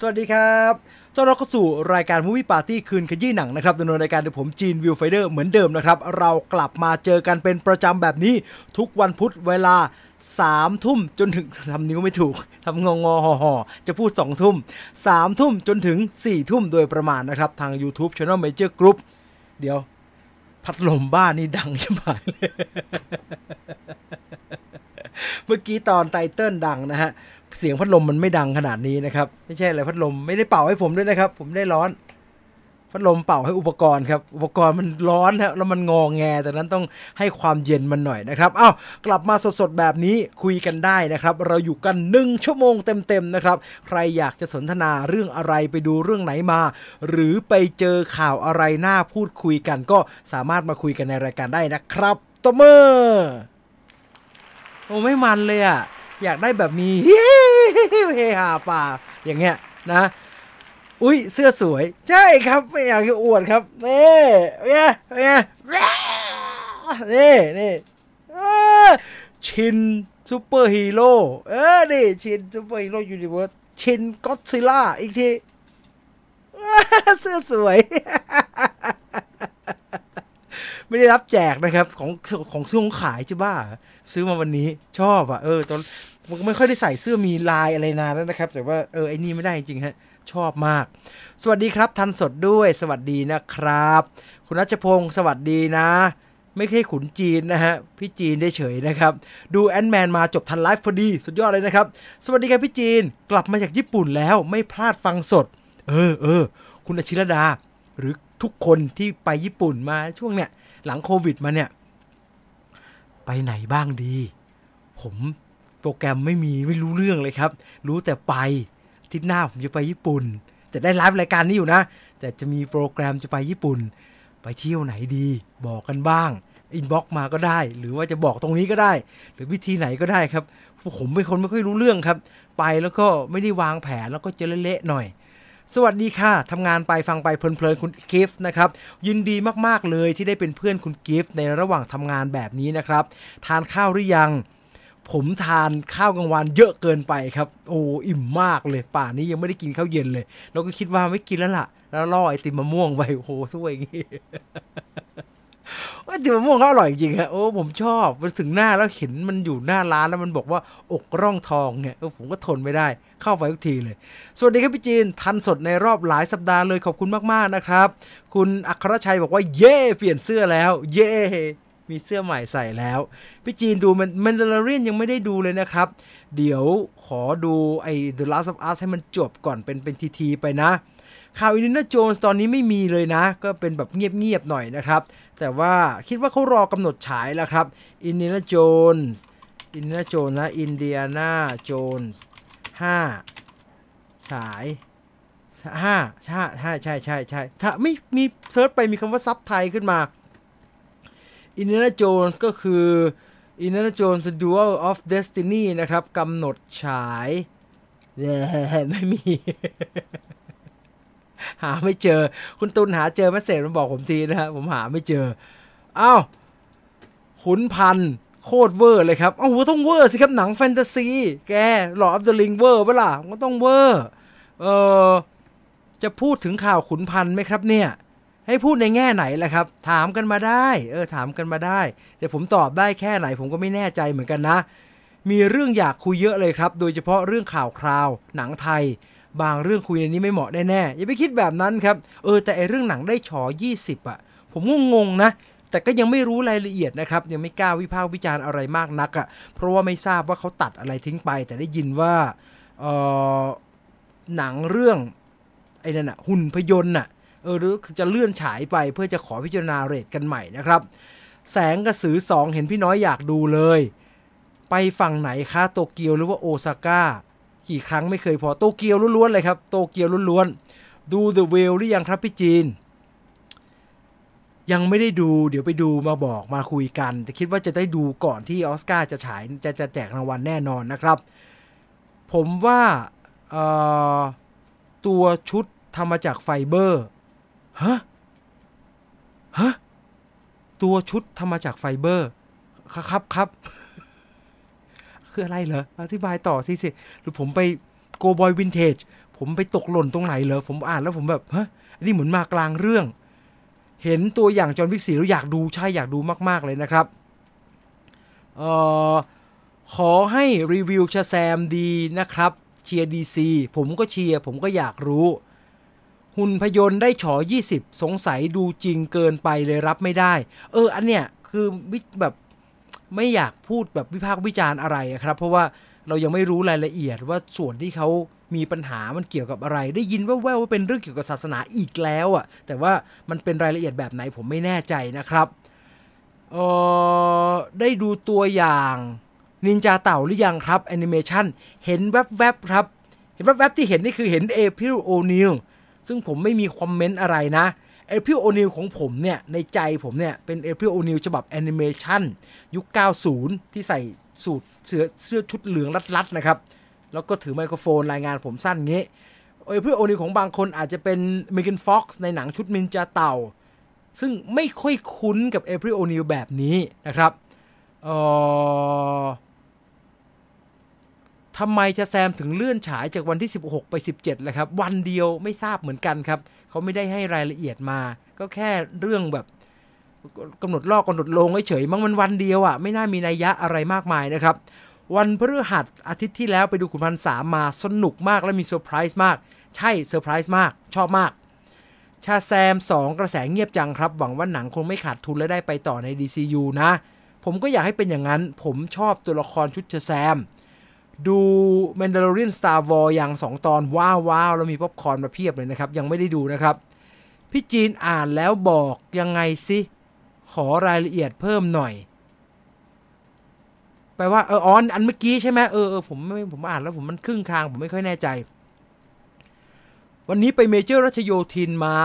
สวัสดีครับต้อนรับเข้าสู่รายการมูวี่ปาร์ตี้คืนขยี้หนังนะครับดำเนินรายการโดยผมจีนวิวไฟเดอร์เหมือนเดิมนะครับ เรากลับมาเจอกันเป็นประจำแบบนี้ ทุกวันพุธเวลาสามทุ่มจนถึงทำนิ้วไม่ถูกทำงงงหอหอจะพูดสองทุ่มสามทุ่มจนถึงสี่ทุ่มโดยประมาณนะครับ ทาง YouTube Channel Major Group เดี๋ยว พัดลมบ้านนี่ดังใช่ไหม เมื่อกี้ตอนไตเติ้ลดังนะฮะ เสียงพัดลมมันไม่ดังขนาดนี้นะครับ ไม่ใช่อะไรพัดลมไม่ได้เป่าให้ผมด้วยนะครับ ผมได้ร้อน พัดลมเป่าให้อุปกรณ์ครับ อุปกรณ์มันร้อนฮะแล้วมันงองแง แต่นั้นต้องให้ความเย็นมันหน่อยนะครับอ้าวกลับมาสดๆแบบนี้คุยกันได้นะครับ เราอยู่กัน 1 ชั่วโมงเต็มๆนะครับ ใครอยากจะสนทนาเรื่องอะไรไปดูเรื่องไหนมา หรือไปเจอข่าวอะไรน่าพูดคุยกัน ก็สามารถมาคุยกันในรายการได้นะครับตบมือ โอ้ไม่มันเลยอะ อยากได้แบบมีเฮฮาป่าอย่างเงี้ยนะ อุ้ยเสื้อสวย ใช่ครับไม่อยากจะอวดครับเนี่เนี่ยเนี่ยนี่นี่เออ Shin Superhero เออนี่ Shin Superhero Universe Shin Godzilla อีกทีเสื้อสวย ไม่ได้รับแจกนะครับ ของของซื้อของขายจะบ้า ซื้อมาวันนี้ชอบอะเออตอนมันไม่ค่อยได้ใส่เสื้อมีลายอะไรนานแล้วนะครับ แต่ว่าเออไอ้นี่ไม่ได้จริงฮะชอบมาก สวัสดีครับ ทันสดด้วยสวัสดีนะครับ คุณรัชพงศ์สวัสดีนะ ไม่ใช่ขุนจีนนะฮะพี่จีนได้เฉยนะครับ ดูแอนแมนมาจบทันไลฟ์พอดี สุดยอดเลยนะครับ สวัสดีครับพี่จีนกลับมาจากญี่ปุ่นแล้วไม่พลาดฟังสด เออเออคุณอชิรดา หรือทุกคนที่ไปญี่ปุ่นมาช่วงเนี้ยหลังโควิดมาเนี่ย ไปไหนบ้างดี ผมโปรแกรมไม่มีไม่รู้เรื่องเลยครับ รู้แต่อาทิตย์หน้าผมจะไปญี่ปุ่น แต่ได้ไลฟ์รายการนี้อยู่นะ แต่จะมีโปรแกรมจะไปญี่ปุ่น ไปเที่ยวไหนดี บอกกันบ้าง inbox มาก็ได้ หรือว่าจะบอกตรงนี้ก็ได้ หรือวิธีไหนก็ได้ครับ ผมเป็นคนไม่ค่อยรู้เรื่องครับ ไปแล้วก็ไม่ได้วางแผนแล้วก็จะเละๆหน่อย สวัสดีค่ะทำงานไปฟังไปเพลินๆคุณกิฟต์นะครับยินดีมากๆเลยที่ได้เป็นเพื่อนคุณกิฟต์ในระหว่างทำงานแบบนี้นะครับ ทานข้าวหรือยัง ผมทานข้าวกลางวันเยอะเกินไปครับโอ้อิ่มมากเลย ป่านนี้ยังไม่ได้กินข้าวเย็นเลย เราก็คิดว่าไม่กินแล้วล่ะ แล้วล่อไอติมมะม่วงไปโอ้โหสวยอย่างนี้ ไอติมมะม่วงเขาอร่อยจริงฮะโอ้ผมชอบมันถึงหน้าแล้วเห็นมันอยู่หน้าร้านแล้วมันบอกว่าอกร่องทองเนี่ยเออผมก็ทนไม่ได้เข้าไปทุกทีเลย สวัสดีครับพี่จีน ทันสดในรอบหลายสัปดาห์เลยขอบคุณมาก ๆ นะครับ คุณอัครชัยบอกว่าเย่เปลี่ยนเสื้อแล้ว เย่มีเสื้อใหม่ใส่แล้ว พี่จีนดูมันมันเดลเรียนยังไม่ได้ดูเลยนะครับ เดี๋ยวขอดูไอ้ The Last of Us ให้มันจบก่อนเป็นเป็นทีๆไปนะข่าวอินเดียโจนส์ตอนนี้ไม่มีเลยนะ ก็เป็นแบบเงียบๆหน่อยนะครับ แต่ว่าคิดว่าเขารอกำหนดฉายแล้วครับอินเดียโจนส์อินเดียโจนส์นะอินเดียนาโจนส์ห้าฉายห้าใช่ใช่ใช่ใช่ใช่ถ้าไม่มี search ไปมีคำว่า sub ไทยขึ้นมาอินเดียโจนส์ก็คืออินเดียโจนส์ Dial of Destiny นะครับกำหนดฉาย ไม่มี หาไม่เจอ คุณตุลหาเจอมาเสร็จมันบอกผมทีนะฮะผมหาไม่เจอ อ้าวขุนพันโคตรเวอร์เลยครับเอ้าต้องเวอร์สิครับหนังแฟนตาซี แก Lord of the Rings เวอร์ปะล่ะก็ต้องเวอร์ เออจะพูดถึงข่าวขุนพันไหมครับเนี่ย ให้พูดในแง่ไหนล่ะครับ ถามกันมาได้ เออ ถามกันมาได้ แต่ผมตอบได้แค่ไหนผมก็ไม่แน่ใจเหมือนกันนะ มีเรื่องอยากคุยเยอะเลยครับ โดยเฉพาะเรื่องข่าวคราว หนังไทย บางเรื่องคุยในนี้ไม่เหมาะแน่ๆอย่าไปคิดแบบนั้นครับ เออแต่ไอเรื่องหนังได้ฉอ 20 อะ ผมงงงๆนะแต่ก็ยังไม่รู้รายละเอียดนะครับ ยังไม่กล้าวิพากษ์วิจารณ์อะไรมากนักอะ่ะเพราะว่าไม่ทราบว่าเขาตัดอะไรทิ้งไป แต่ได้ยินว่าเออหนังเรื่องไอ้นั่นอะหุ่นพยนต์น่ะเออหรือจะเลื่อนฉายไปเพื่อจะขอพิจารณาเรทกันใหม่นะครับ แสงกระสือสองเห็นพี่น้อยอยากดูเลย ไปฝั่งไหนคะโตเกียวหรือว่าโอซาก้า กี่ครั้งไม่เคยพอโตเกียวล้วนๆเลยครับโตเกียวล้วนๆดู The w h a l หรือยังครับพี่จีน ยังไม่ได้ดู เดี๋ยวไปดูมาบอกมาคุยกัน แต่คิดว่าจะได้ดูก่อนที่ออสการ์จะฉายจะจะแจกรางวัลแน่นอนนะครับ ผมว่าตัวชุดทำมาจากไฟเบอร์ฮะฮะตัวชุดทำมาจากไฟเบอร์ ครับครับ คืออะไรเหรอ อธิบายต่อสิสิหรือผมไปโกบอยวินเทจผมไปตกหล่นตรงไหนเหรอ ผมอ่านแล้วผมแบบฮะอันนี้เหมือนมากลางเรื่อง เห็นตัวอย่างจอห์นวิกสีแล้วอยากดูใช่อยากดูมาก ๆ เลยนะครับเอ่อขอให้รีวิว Shazam ดีนะครับ เชียร์ DC ผมก็เชียร์ผมก็อยากรู้ หุ่นพยนต์ได้ฉ 20 สงสัยดูจริงเกินไปเลยรับไม่ได้ เออ อันเนี้ยคือวิแบบ ไม่อยากพูดแบบวิพากษ์วิจารณ์อะไรครับ เพราะว่าเรายังไม่รู้รายละเอียดว่าส่วนที่เขามีปัญหามันเกี่ยวกับอะไร ได้ยินแว่วๆว่าเป็นเรื่องเกี่ยวกับศาสนาอีกแล้วอะ่ะ แต่ว่ามันเป็นรายละเอียดแบบไหนผมไม่แน่ใจนะครับเออได้ดูตัวอย่างนินจาเต่าหรือยังครับแอนิเมชันเห็นแวบๆครับ เห็นแวบๆที่เห็นนี่คือเห็น April O'Neil ซึ่งผมไม่มี comment อะไรนะ April O'Neil ของผมเนี่ย ในใจผมเนี่ย เป็น April O'Neil ฉบับแอนิเมชันยุค 90 ที่ใส่สูทเสื้อเสื้อชุดเหลืองรัดๆนะครับ แล้วก็ถือไมโครโฟนรายงานผมสั้นงี้ April O'Neil ของบางคนอาจจะเป็น Megan Fox ในหนังชุดนินจาเต่า ซึ่งไม่ค่อยคุ้นกับ April O'Neil แบบนี้นะครับเอ่อทำไม Shazam ถึงเลื่อนฉายจากวันที่ 16 ไป 17ล่ะครับ วันเดียวไม่ทราบเหมือนกันครับ เขาไม่ได้ให้รายละเอียดมา ก็แค่เรื่องแบบกำหนดลอกกำหนดลงเฉยๆมั้งมันวันเดียวอะ่ะไม่น่ามีนัยยะอะไรมากมายนะครับ วันพฤหัสอาทิตย์ที่แล้วไปดูขุนพันสามมาสนุกมากและมีเซอร์ไพรส์มาก ใช่เซอร์ไพรส์มาก ชอบมาก Shazam 2 กระแสเงียบจังครับ หวังว่าหนังคงไม่ขาดทุนและได้ไปต่อใน DCU นะ ผมก็อยากให้เป็นอย่างนั้น ผมชอบตัวละครชุด Shazam ดู Mandalorian Star Wars อย่าง 2 ตอนว้าวว้าวแล้วมีป๊อปคอร์นมาเพียบเลยนะครับ ยังไม่ได้ดูนะครับ พี่จีนอ่านแล้วบอกยังไงสิขอรายละเอียดเพิ่มหน่อย แปลว่าเออออนอันเมื่อกี้ใช่ไหมเออเออผมไม่ผมอ่านแล้วผมมันครึ่งทางผมไม่ค่อยแน่ใจ วันนี้ไปเมเจอร์รัชโยธินมา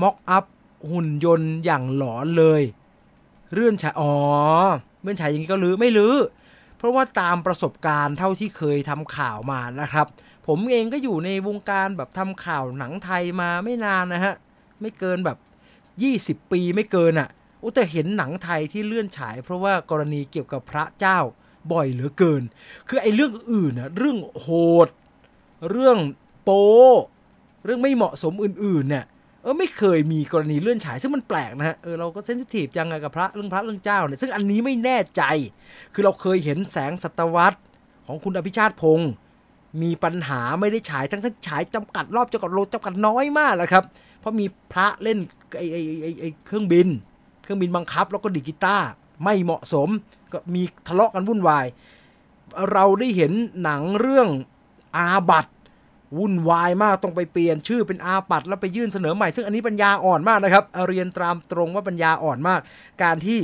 ม็อกอัพหุ่นยนต์อย่างหลอนเลย เรื่อนฉายอ๋อเมื่อฉายอย่างนี้ก็ลือไม่ลือ เพราะว่าตามประสบการณ์เท่าที่เคยทำข่าวมานะครับ ผมเองก็อยู่ในวงการแบบทำข่าวหนังไทยมาไม่นานนะฮะ ไม่เกินแบบ 20 ปีไม่เกินอะ่ะโอ้แต่เห็นหนังไทยที่เลื่อนฉาย เพราะว่ากรณีเกี่ยวกับพระเจ้าบ่อยเหลือเกิน คือไอ้เรื่องอื่นอะเรื่องโหด เรื่องโปเรื่องไม่เหมาะสมอื่นๆเนี่ย เออไม่เคยมีกรณีเลื่อนฉายซึ่งมันแปลกนะฮะเออเราก็เซนซิทีฟจังกับพระเรื่องพระเรื่องเจ้าเนี่ยซึ่งอันนี้ไม่แน่ใจ คือเราเคยเห็นแสงสัตวัตของคุณอภิชาติพงศ์มีปัญหาไม่ได้ฉายทั้งทั้งฉายจำกัดรอบจำกัดโลจำกัดน้อยมากแหละครับ เพราะมีพระเล่นไอ้ไอ้ไอ้ไอ้เครื่องบิน เครื่องบินบังคับ แล้วก็ดิกีตาร์ไม่เหมาะสมก็มีทะเลาะกันวุ่นวาย เราได้เห็นหนังเรื่องอาบัต วุ่นวายมากต้องไปเปลี่ยนชื่อเป็นอาปัดแล้วไปยื่นเสนอใหม่ ซึ่งอันนี้ปัญญาอ่อนมากนะครับเรียนตามตรงว่าปัญญาอ่อนมาก การที่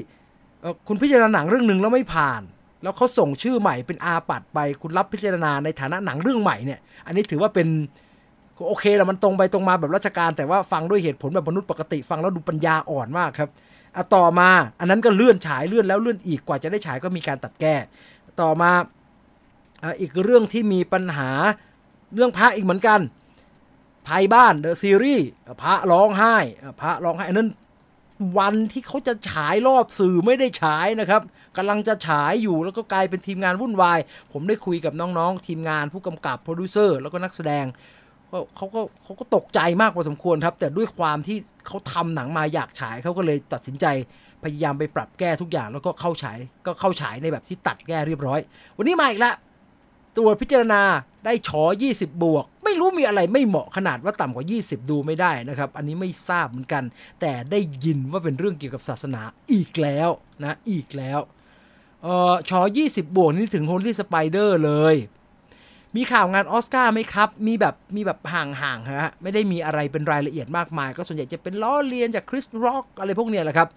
คุณพิจารณาหนังเรื่องหนึ่งแล้วไม่ผ่าน แล้วเขาส่งชื่อใหม่เป็นอาปัดไปคุณรับพิจารณาในฐานะหนังเรื่องใหม่เนี่ย อันนี้ถือว่าเป็นโอเคแล้วมันตรงไปตรงมาแบบราชการ แต่ว่าฟังด้วยเหตุผลแบบมนุษย์ปกติ ฟังแล้วดูปัญญาอ่อนมากครับอะต่อมาอันนั้นก็เลื่อนฉายเลื่อนแล้วเลื่อนอีกกว่าจะได้ฉายก็มีการตัดแก้ ต่อมาอีกเรื่องที่มีปัญหา เรื่องพระอีกเหมือนกัน ไทบ้านเดอะซีรีส์พระร้องไห้พระร้องไห้นั้นวันที่เขาจะฉายรอบสื่อไม่ได้ฉายนะครับกำลังจะฉายอยู่แล้วก็กลายเป็นทีมงานวุ่นวาย ผมได้คุยกับน้องๆ ทีมงานผู้กำกับโปรดิวเซอร์แล้วก็นักแสดงเขาก็เขาก็ตกใจมากพอสมควรครับ แต่ด้วยความที่เขาทำหนังมาอยากฉายเขาก็เลยตัดสินใจพยายามไปปรับแก้ทุกอย่างแล้วก็เข้าฉายก็เข้าฉายในแบบที่ตัดแก้เรียบร้อย วันนี้มาอีกแล้วตัวพิจารณา ได้ ฉ 20 บวก ไม่รู้มีอะไรไม่เหมาะขนาดว่าต่ำกว่า 20 ดูไม่ได้นะครับ อันนี้ไม่ทราบเหมือนกัน แต่ได้ยินว่าเป็นเรื่องเกี่ยวกับศาสนาอีกแล้วนะอีกแล้วเออ ฉ 20 บวกนี่ถึง Holy Spider เลย มีข่าวงานออสการ์ไหมครับ มีแบบมีแบบห่างๆฮะไม่ได้มีอะไรเป็นรายละเอียดมากมาย ก็ส่วนใหญ่จะเป็นล้อเลียนจากคริสร็อกอะไรพวกเนี้ยแหละครับ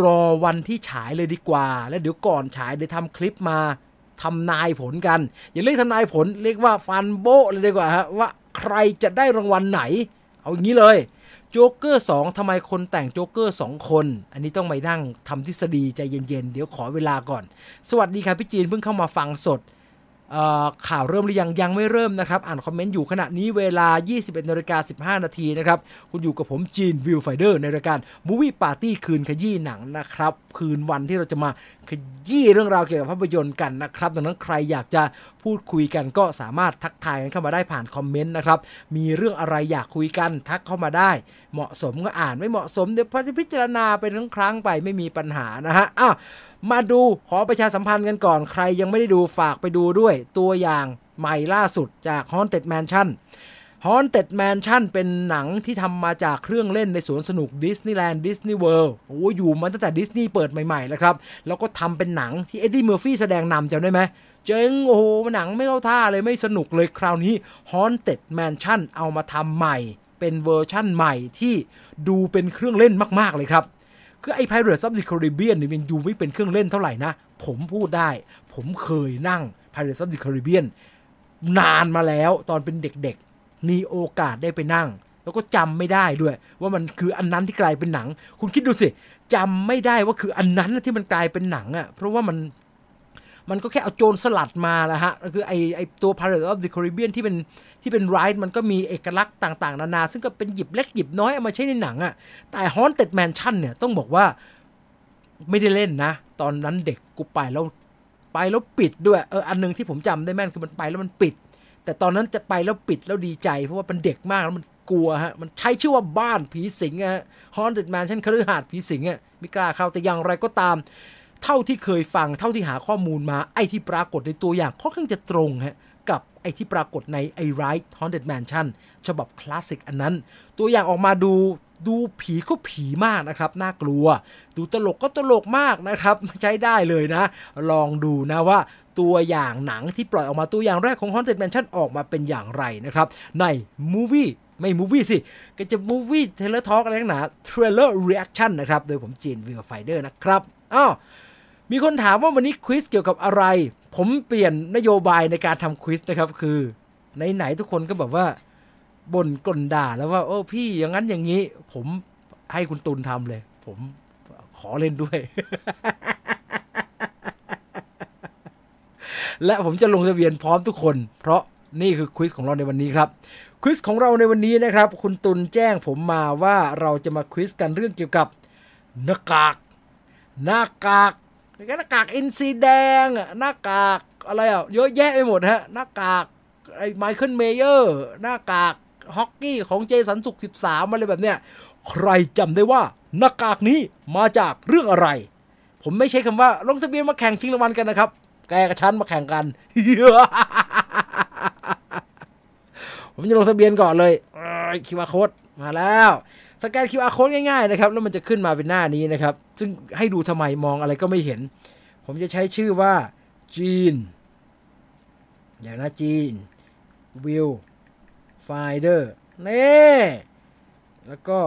รอวันที่ฉายเลยดีกว่า แล้วเดี๋ยวก่อนฉายเดี๋ยวทำคลิปมา ทำนายผลกัน อย่าเรียกทำนายผลเรียกว่าฟันโบเลยดีกว่าฮะว่าใครจะได้รางวัลไหน เอาอย่างนี้เลยโจ๊กเกอร์สองทำไมคนแต่งโจ๊กเกอร์สองคน อันนี้ต้องไปนั่งทำทฤษฎีใจเย็นๆ เดี๋ยวขอเวลาก่อน สวัสดีครับพี่จีนเพิ่งเข้ามาฟังสด ข่าวเริ่มหรือยังยังไม่เริ่มนะครับ อ่านคอมเมนต์อยู่ขณะนี้เวลา 21นาฬิกา15 นาทีนะครับ คุณอยู่กับผมจีนวิวไฟเดอร์ในรายการ Movie Party คืนขยี้หนังนะครับ คืนวันที่เราจะมาขยี้เรื่องราวเกี่ยวกับภาพยนตร์กันนะครับ ดังนั้นใครอยากจะพูดคุยกันก็สามารถทักทายกันเข้ามาได้ผ่านคอมเมนต์นะครับ มีเรื่องอะไรอยากคุยกันทักเข้ามาได้ เหมาะสมก็อ่านไม่เหมาะสมเดี๋ยวพจะพิจารณาเป็นครั้งไปไม่มีปัญหานะฮะอ้าว มาดูขอประชาสัมพันธ์กันก่อนใครยังไม่ได้ดูฝากไปดูด้วย ตัวอย่างใหม่ล่าสุดจาก Haunted Mansion Haunted Mansion เป็นหนังที่ทำมาจากเครื่องเล่นในสวนสนุกดิสนีย์แลนด์ดิสนีย์เวิลด์โอ้อยู่มาตั้งแต่ดิสนีย์เปิดใหม่ๆแล้วครับ แล้วก็ทำเป็นหนังที่เอ็ดดี้เมอร์ฟี่แสดงนำจำได้ไหมเจ๋งโอ้โหหนังไม่เข้าท่าเลยไม่สนุกเลยคราวนี้ Haunted Mansion เอามาทำใหม่ เป็นเวอร์ชั่นใหม่ที่ดูเป็นเครื่องเล่นมากๆเลยครับ คือไอ้ Pirates of the Caribbean นี่มันดูไม่เป็นเครื่องเล่นเท่าไหร่นะ ผมพูดได้ ผมเคยนั่ง Pirates of the Caribbean นานมาแล้วตอนเป็นเด็กๆ มีโอกาสได้ไปนั่ง แล้วก็จำไม่ได้ด้วย ว่ามันคืออันนั้นที่กลายเป็นหนัง คุณคิดดูสิจำไม่ได้ว่าคืออันนั้นที่มันกลายเป็นหนังอะ่ะเพราะว่ามัน มันก็แค่เอาโจรสลัดมาแหล้วฮะคือไอไอตัว Pirates of the Caribbean ที่เป็นที่เป็นไรท์มันก็มีเอกลักษณ์ต่างๆ นานา ซึ่งก็เป็นหยิบเล็กหยิบน้อยเอามาใช้ในหนังอะ่ะแต่ Haunted Mansion เนี่ยต้องบอกว่าไม่ได้เล่นนะ ตอนนั้นเด็กกูไปแล้วไปแล้วปิดด้วยเอออันนึงที่ผมจำได้แม่นคือมันไปแล้วมันปิด แต่ตอนนั้นจะไปแล้วปิดแล้วดีใจ เพราะว่าเป็นเด็กมากแล้วมันกลัวฮะมันใช้ชื่อว่าบ้านผีสิงฮะ Haunted Mansion คฤหาสน์ผีสิงอะไม่กล้าเข้าแต่อย่างไรก็ตาม เท่าที่เคยฟังเท่าที่หาข้อมูลมาไอ้ที่ปรากฏในตัวอย่างค่อนข้างจะตรงฮะกับไอ้ที่ปรากฏในไอ้ Right Haunted Mansion ฉบับคลาสสิกอันนั้น ตัวอย่างออกมาดูดูผีก็ผีมากนะครับ น่ากลัว ดูตลกก็ตลกมากนะครับใช้ได้เลยนะ ลองดูนะว่าตัวอย่างหนังที่ปล่อยออกมาตัวอย่างแรกของ Haunted Mansion ออกมาเป็นอย่างไรนะครับ ใน Movie ไม่ Movie สิ ก็จะ Movie Trailer Talk อะไรทั้งหนา Trailer Reaction นะครับ โดยผมจีนวิวไฟเดอร์นะครับ อ้าว มีคนถามว่าวันนี้ควิสเกี่ยวกับอะไร ผมเปลี่ยนนโยบายในการทำควิสนะครับ คือไหนๆทุกคนก็แบบว่าบ่นกลด่าแล้วว่า โอ้พี่อย่างนั้นอย่างนี้ ผมให้คุณตุลทำเลย ผมขอเล่นด้วย และผมจะลงทะเบียนพร้อมทุกคน เพราะนี่คือควิสของเราในวันนี้ครับควิสของเราในวันนี้นะครับ คุณตุลแจ้งผมมาว่าเราจะมาควิสกันเรื่องเกี่ยวกับหน้ากากหน้ากาก หน้ากากอินซีแดงหน้ากากอะไรอะเยอะแยะไปหมดฮะหน้ากากไอ้ไมเคิลเมเยอร์หน้ากากฮอกกี้ของเจสันศุกร์ 13 อะไรแบบเนี้ยใครจำได้ว่าหน้ากากนี้มาจากเรื่องอะไร ผมไม่ใช้คำว่าลงทะเบียนมาแข่งชิงรางวัลกันนะครับ แกกับฉันมาแข่งกัน ผมจะลงทะเบียนก่อนเลย QR code มาแล้ว สแกน QR code ง่ายๆนะครับแล้วมันจะขึ้นมาเป็นหน้านี้นะครับ ซึ่งให้ดูทำไมมองอะไรก็ไม่เห็น ผมจะใช้ชื่อว่าจีนอย่างนะจีน Viewfinder เน่แล้วก็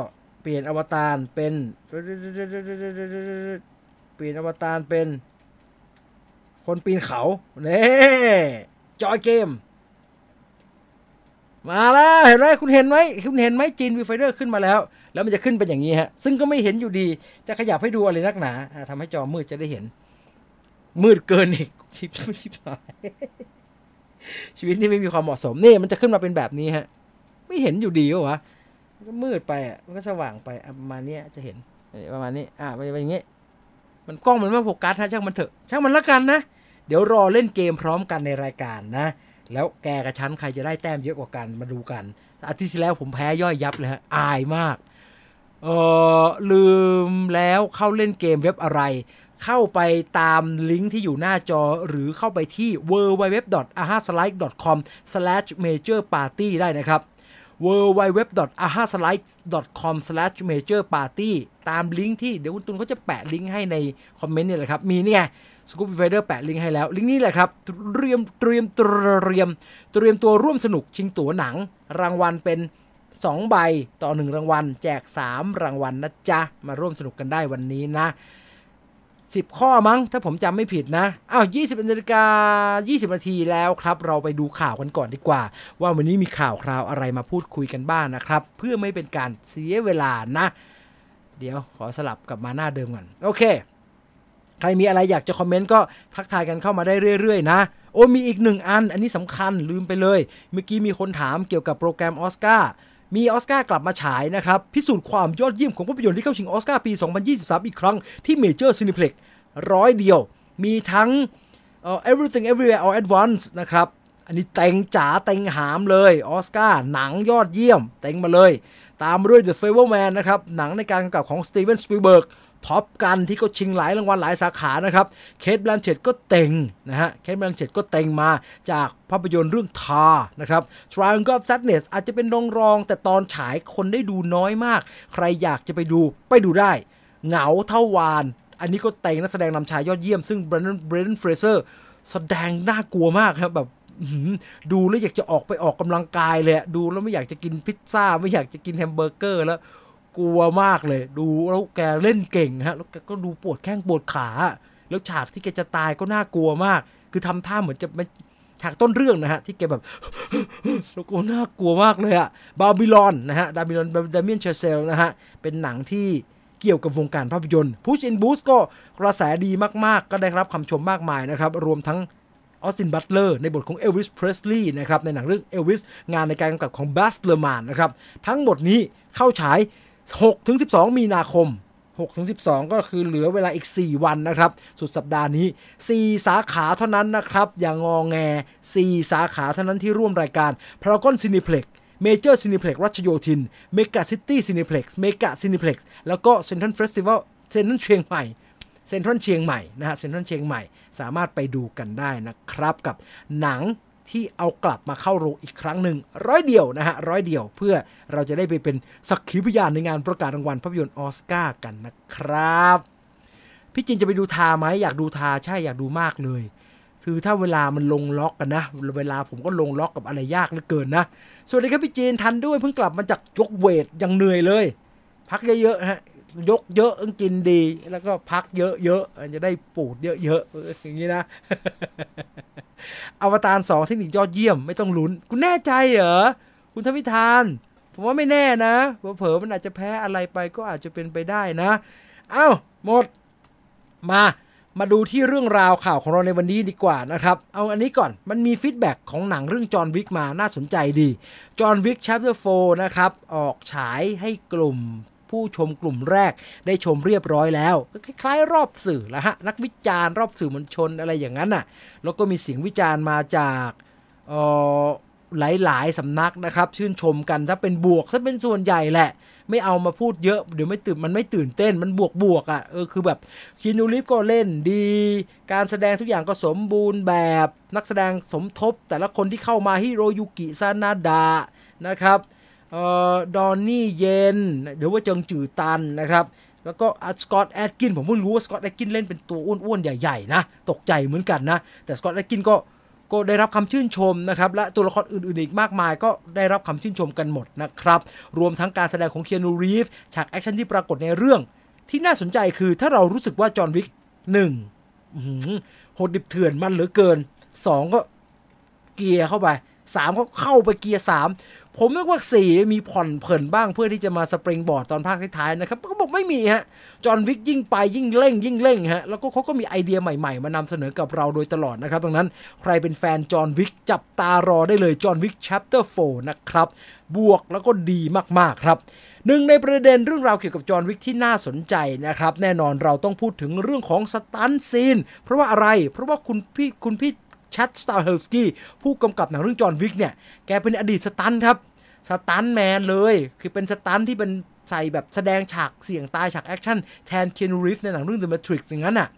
เปลี่ยนอวตารเป็น เปลี่ยนอวตารเป็น คนปีนเขาเน่ join game มาแล้วเห็นไหมคุณเห็นไหมคุณเห็นไหมจีน Viewfinder ขึ้นมาแล้ว แล้วมันจะขึ้นเป็นอย่างนี้ฮะ ซึ่งก็ไม่เห็นอยู่ดี จะขยับให้ดูอะไรนักหนาทำให้จอมืดจะได้เห็น มืดเกินอีกชิบชิบหายชีวิตนี่ไม่มีความเหมาะสมนี่มันจะขึ้นมาเป็นแบบนี้ฮะ ไม่เห็นอยู่ดีวะมันก็มืดไปอะมันก็สว่างไปประมาณนี้จะเห็นประมาณนี้ อ่าเป็นอย่างนี้ มันกล้องมันไม่โฟกัสนะช่างมันเถอะช่างมันละกันนะเดี๋ยวรอเล่นเกมพร้อมกันในรายการนะ แล้วแกกับฉันใครจะได้แต้มเยอะกว่ากันมาดูกันอาทิตย์ที่แล้วผมแพ้ย่อยยับเลยฮะอายมาก เออลืมแล้วเข้าเล่นเกมเว็บอะไร เข้าไปตามลิงก์ที่อยู่หน้าจอหรือเข้าไปที่ www.ahaslides.com/majorparty ได้นะครับ www.ahaslides.com/majorparty ตามลิงก์ที่เดี๋ยวคุณตุนเขาจะแปะลิงก์ให้ในคอมเมนต์เนี่ยแหละครับ มีนี่ไง Scoop Viewfinder แปะลิงก์ให้แล้ว ลิงก์นี้แหละครับ เตรียมเตรียมเตรียมเตรียมตัวร่วมสนุกชิงตั๋วหนัง รางวัลเป็น 2 ใบต่อ 1 รางวัล แจก 3 รางวัลนนะจ๊ะ มาร่วมสนุกกันได้วันนี้นะ 10 ข้อมั้ง ถ้าผมจำไม่ผิดนะ อ้าว 20นาฬิกา 20 นาทีแล้วครับ เราไปดูข่าวกันก่อนดีกว่า ว่าวันนี้มีข่าวคราวอะไรมาพูดคุยกันบ้างนะครับ เพื่อไม่เป็นการเสียเวลานะ เดี๋ยวขอสลับกลับมาหน้าเดิมก่อน โอเค ใครมีอะไรอยากจะคอมเมนต์ก็ทักทายกันเข้ามาได้เรื่อยๆนะโอ้มีอีกหนึ่งอัน อันนี้สำคัญลืมไปเลย เมื่อกี้มีคนถามเกี่ยวกับโปรแกรมออสการ์ มีออสการ์กลับมาฉายนะครับ พิสูจน์ความยอดเยี่ยมของภาพยนตร์ที่เข้าชิงออสการ์ปี 2023 อีกครั้งที่เมเจอร์ซินิเพล็กร้อยเดียว มีทั้ง everything everywhere all at once นะครับ อันนี้เต็งจ๋าเต็งหามเลยออสการ์หนังยอดเยี่ยมเต็งมาเลย ตามด้วย The Fabelmans นะครับ หนังในการกำกับของสตีเวนสปีเบิร์ก Top Gun นี่ก็ชิงหลายรางวัลหลายสาขานะครับ เคทแบลนเชตก็เต็งนะฮะ เคทแบลนเชตก็เต็งมาจากภาพยนตร์เรื่อง Tár นะครับ Triangle of Sadness อาจจะเป็นรองรอง แต่ตอนฉายคนได้ดูน้อยมาก ใครอยากจะไปดูไปดูได้ เหงาเท่าวาฬ อันนี้ก็เต็งนักแสดงนำชายยอดเยี่ยม ซึ่งเบรนด์เบรนด์เฟรเซอร์แสดงน่ากลัวมากครับแบบดูแล้วอยากจะออกไปออกกำลังกายเลยดูแล้วไม่อยากจะกินพิซซ่า ไม่อยากจะกินแฮมเบอร์เกอร์แล้ว กลัวมากเลย ดูแล้วแกเล่นเก่งฮะแล้วแกก็ดูปวดแข้งปวดขา แล้วฉากที่แกจะตายก็น่ากลัวมาก คือทำท่าเหมือนจะไม่ฉากต้นเรื่องนะฮะ ที่แกแบบแล้วก็น่ากลัวมากเลยอะ Babylon นะฮะ Babylon ดามิเอนเชเซลนะฮะ เป็นหนังที่เกี่ยวกับวงการภาพยนตร์ Puss in Boots ก็กระแสดีมากๆ ก็ได้รับคำชมมากมายนะครับ รวมทั้งออสตินบัตเลอร์ในบทของเอลวิสเพรสลีย์นะครับ ในหนังเรื่องเอลวิสงานในการกำกับของบาซเลอร์มานน์นะครับ ทั้งหมดนี้เข้าฉาย 6-12 มีนาคม6-12 ก็คือเหลือเวลาอีก 4 วันนะครับ สุดสัปดาห์นี้ 4 สาขาเท่านั้นนะครับ อย่างงองแง 4 สาขาเท่านั้นที่ร่วมรายการพารากอนซินิเพล็กเมเจอร์ซินิเพล็กรัชโยธินเมกาซิตี้ซินิเพล็กเมกาซินิเพล็กแล้วก็เซ็นทรัลเฟสติวัลเซ็นทรัลเชียงใหม่เซ็นทรัลเชียงใหม่นะฮะเซ็นทรัลเชียงใหม่สามารถไปดูกันได้นะครับกับหนัง ที่เอากลับมาเข้าโรงอีกครั้งหนึ่งร้อยเดียวนะฮะร้อยเดียวเพื่อเราจะได้ไปเป็นสักขีพยานในงานประกาศรางวัลภาพยนตร์ออสการ์กันนะครับ พี่จินจะไปดูทาไหมอยากดูทาใช่อยากดูมากเลย คือถ้าเวลามันลงล็อกกันนะ เวลาผมก็ลงล็อกกับอะไรยากเหลือเกินนะสวัสดีครับพี่จีนทันด้วยเพิ่งกลับมาจากยกเวทยังเหนื่อยเลย พักเยอะๆฮะ ยกเยอะกินดี แล้วก็พักเยอะๆจะได้ปูดเยอะๆอย่างนี้นะอวตารสองเทคนิคยอดเยี่ยมไม่ต้องลุ้น คุณแน่ใจเหรอ คุณทวิทาน ผมว่าไม่แน่นะเผลอมันอาจจะแพ้อะไรไปก็อาจจะเป็นไปได้นะ เอ้า หมด มามาดูที่เรื่องราวข่าวของเราในวันนี้ดีกว่านะครับ เอาอันนี้ก่อน มันมี feedback ของหนังเรื่องจอห์นวิกมาน่าสนใจดี จอห์นวิก chapter 4นะครับ ออกฉายให้กลุ่ม ผู้ชมกลุ่มแรกได้ชมเรียบร้อยแล้วคล้ายๆ รอบสื่อล้วฮะนักวิจารณ์รอบสื่อมวลชนอะไรอย่างนั้นน่ะแล้วก็มีเสียงวิจารณ์มาจากหลาย ๆ สำนักนะครับ ชื่นชมกันถ้าเป็นบวกถ้าเป็นส่วนใหญ่แหละ ไม่เอามาพูดเยอะเดี๋ยวไม่ตื่นมันไม่ตื่นเต้นมันบวกบวกอะเออคือแบบคินูริฟก็เล่นดี การแสดงทุกอย่างก็สมบูรณ์แบบ นักแสดงสมทบ แต่ละคนที่เข้ามาฮิโรยุกิซานาดะนะครับ ดอนนี่เยนหรือว่าเจิงจือตันนะครับ แล้วก็สกอตแอดกินผมเพิ่งรู้ว่าสกอตแอดกินเล่นเป็นตัวอ้วนๆ ใหญ่ๆ นะ ตกใจเหมือนกันนะ แต่สกอตแอดกินก็ก็ได้รับคำชื่นชมนะครับ และตัวละครอื่นๆ อีกมากมายก็ได้รับคำชื่นชมกันหมดนะครับ รวมทั้งการแสดงของเคียนูรีฟฉากแอคชั่นที่ปรากฏในเรื่อง ที่น่าสนใจคือถ้าเรารู้สึกว่าจอห์นวิกหนึ่งโหดดิบเถื่อนมันเหลือเกินสองก็เกียร์เข้าไปสามก็เข้าไปเกียร์สาม ผมนึกว่าสี่มีผ่อนเผินบ้างเพื่อที่จะมา springboard ตอนภาคท้ายๆนะครับเขาบอกไม่มีฮะจอห์นวิกยิ่งไปยิ่งเร่งยิ่งเร่งฮะแล้วก็เขาก็มีไอเดียใหม่ๆ มานำเสนอกับเราโดยตลอดนะครับดังนั้นใครเป็นแฟนจอห์นวิกจับตารอได้เลยจอห์นวิก chapter 4นะครับบวกแล้วก็ดีมากๆครับหนึ่งในประเด็นเรื่องราวเกี่ยวกับจอห์นวิกที่น่าสนใจนะครับ แน่นอนเราต้องพูดถึงเรื่องของ stunt scene เพราะว่าอะไร เพราะว่าคุณพี่คุณพี่ชัดสตาร์เฮลสกี้ผู้กำกับหนังเรื่องจอห์นวิกเนี่ย แกเป็นอดีต stunt ครับ สตันแมนเลย คือเป็น stunt ที่เป็นใส่แบบแสดงฉากเสี่ยงตายฉากแอคชั่นแทนเคียนูรีฟในหนังเรื่อง The Matrix อย่างนั้นอะ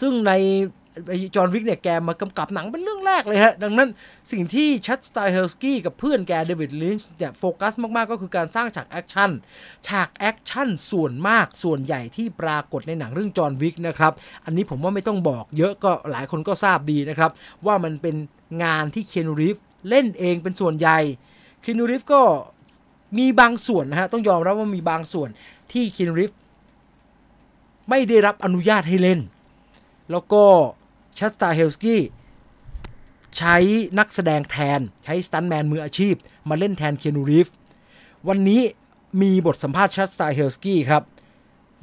ซึ่งในจอห์นวิกเนี่ยแกมากำกับหนังเป็นเรื่องแรกเลยฮะ ดังนั้นสิ่งที่ชัดสไตล์เฮลสกี้กับเพื่อนแกเดวิดลีตช์เนี่ยโฟกัสมาก ๆ ก็คือการสร้างฉากแอคชั่น ฉากแอคชั่นส่วนมากส่วนใหญ่ที่ปรากฏในหนังเรื่องจอห์นวิกนะครับ อันนี้ผมว่าไม่ต้องบอกเยอะก็หลายคนก็ทราบดีนะครับ ว่ามันเป็นงานที่เคียนูรีฟเล่นเองเป็นส่วนใหญ่ เคียนูรีฟก็มีบางส่วนนะฮะ ต้องยอมรับว่ามีบางส่วนที่เคียนูรีฟไม่ได้รับอนุญาตให้เล่น แล้วก็แชดสตาเฮลสกี้ใช้นักแสดงแทนใช้สตันแมนมืออาชีพ มาเล่นแทนเคียนูรีฟวันนี้มีบทสัมภาษณ์แชดสตาเฮลสกี้ครับ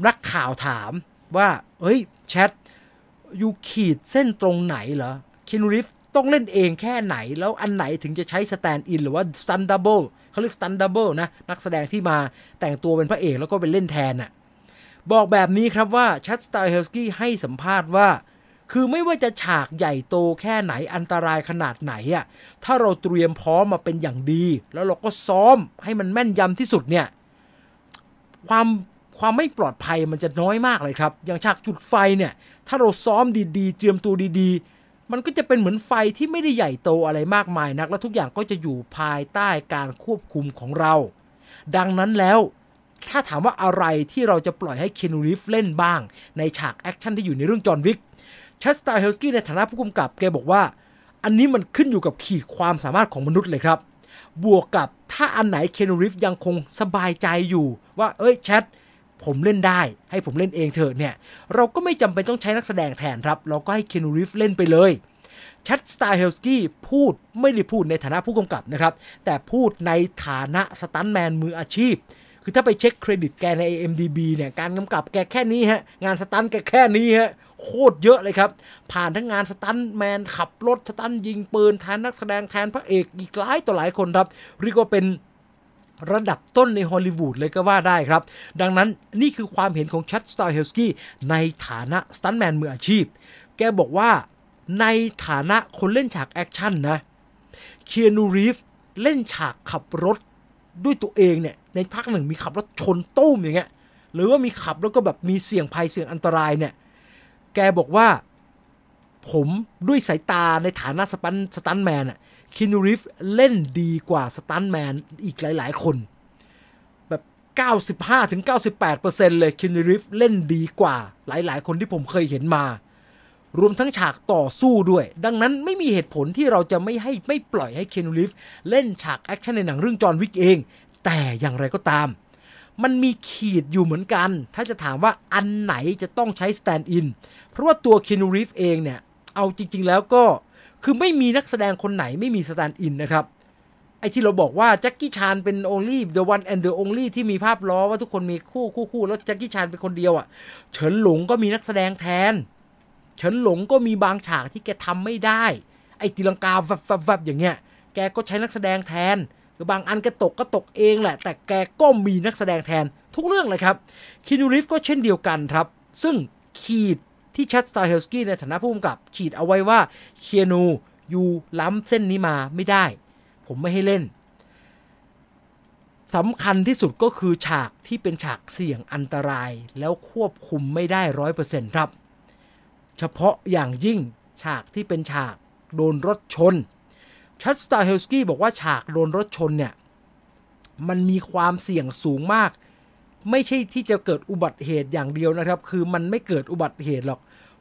นักข่าวถามว่า เฮ้ยแชด you ขีดเส้นตรงไหนเหรอเคียนูรีฟ ต้องเล่นเองแค่ไหน แล้วอันไหนถึงจะใช้ stand-in หรือว่า stunt double เขาเรียก stunt double นะนักแสดงที่มาแต่งตัวเป็นพระเอกแล้วก็เป็นเล่นแทนน่ะบอกแบบนี้ครับว่าชัดสไตล์เฮลสกี้ให้สัมภาษณ์ว่า คือไม่ว่าจะฉากใหญ่โตแค่ไหนอันตรายขนาดไหนอะถ้าเราเตรียมพร้อมมาเป็นอย่างดี แล้วเราก็ซ้อมให้มันแม่นยำที่สุดเนี่ยความความไม่ปลอดภัยมันจะน้อยมากเลยครับ อย่างฉากจุดไฟเนี่ย ถ้าเราซ้อมดีๆ เตรียมตัวดีๆ มันก็จะเป็นเหมือนไฟที่ไม่ได้ใหญ่โตอะไรมากมายนัก แล้วทุกอย่างก็จะอยู่ภายใต้การควบคุมของเรา ดังนั้นแล้ว ถ้าถามว่าอะไรที่เราจะปล่อยให้เคียนูรีฟเล่นบ้าง ในฉากแอคชั่นที่อยู่ในเรื่องจอห์นวิกแชดสตาเฮลสกี้ในฐานะผู้กำกับแกบอกว่า อันนี้มันขึ้นอยู่กับขีดความสามารถของมนุษย์เลยครับ บวกกับถ้าอันไหนเคียนูรีฟยังคงสบายใจอยู่ ว่าเอ้ยแชด ผมเล่นได้ ให้ผมเล่นเองเถอะเนี่ย เราก็ไม่จำเป็นต้องใช้นักแสดงแทนครับ เราก็ให้เคียนูรีฟเล่นไปเลยชัดสตาร์เฮลสกี้พูดไม่ได้พูดในฐานะผู้กำกับนะครับ แต่พูดในฐานะสตันแมนมืออาชีพ คือถ้าไปเช็คเครดิตแกใน IMDb เนี่ย การกำกับแกแค่นี้ฮะ งาน stunt แกแค่นี้ฮะ โคตรเยอะเลยครับ ผ่านทั้งงานสตันแมนขับรถ stunt ยิงปืนแทนนักแสดงแทนพระเอกอีกหลายต่อหลายคนครับ เรียกว่าเป็น ระดับต้นในฮอลลีวูดเลยก็ว่าได้ครับ ดังนั้นนี่คือความเห็นของชัดสตาร์เฮลสกี้ในฐานะสตันแมนมืออาชีพ แกบอกว่าในฐานะคนเล่นฉากแอคชั่นนะเคียนูรีฟเล่นฉากขับรถด้วยตัวเองเนี่ย ในภาคหนึ่งมีขับรถชนตุ้มอย่างเงี้ยหรือว่ามีขับแล้วก็แบบมีเสี่ยงภัยเสี่ยงอันตรายเนี่ย แกบอกว่าผมด้วยสายตาในฐานะ stunt stuntman อะ เคียนูรีฟเล่นดีกว่าสตันแมนอีกหลาย ๆ คน แบบ 95-98%เลยเคียนูรีฟเล่นดีกว่าหลาย ๆ คนที่ผมเคยเห็นมา รวมทั้งฉากต่อสู้ด้วย ดังนั้นไม่มีเหตุผลที่เราจะไม่ให้ไม่ปล่อยให้เคียนูรีฟเล่นฉากแอคชั่นในหนังเรื่องจอห์นวิกเอง แต่อย่างไรก็ตาม มันมีขีดอยู่เหมือนกัน ถ้าจะถามว่าอันไหนจะต้องใช้ stand-in เพราะว่าตัวเคียนูรีฟเองเนี่ยเอาจริง ๆ แล้วก็ คือไม่มีนักแสดงคนไหนไม่มี stand-in นะครับ ไอ้ที่เราบอกว่าแจ็คกี้ชานเป็น only the one and the only ที่มีภาพล้อว่าทุกคนมีคู่คู่คู่แล้วแจ็คกี้ชานเป็นคนเดียวอะ่ะ เฉินหลงก็มีนักแสดงแทน เฉินหลงก็มีบางฉากที่แกทำไม่ได้ ไอ้ตีลังกาวับวับวับอย่างเงี้ย แกก็ใช้นักแสดงแทนหรือบางอันแกตกก็ตกเองแหละ แต่แกก็มีนักแสดงแทนทุกเรื่องเลยครับคินูริฟก็เช่นเดียวกันครับ ซึ่งขีด ที่ชัดสไตล์เฮลสกี้ในฐานะผู้กำกับขีดเอาไว้ว่าเคียนูอยู่ล้ำเส้นนี้มาไม่ได้ ผมไม่ให้เล่นสำคัญที่สุดก็คือฉากที่เป็นฉากเสี่ยงอันตราย แล้วควบคุมไม่ได้ร้อยเปอร์เซ็นต์ครับ เฉพาะอย่างยิ่งฉากที่เป็นฉากโดนรถชน ชัดสตาร์เฮลสกี้บอกว่าฉากโดนรถชนเนี่ย มันมีความเสี่ยงสูงมาก ไม่ใช่ที่จะเกิดอุบัติเหตุอย่างเดียวนะครับ คือมันไม่เกิดอุบัติเหตุหรอก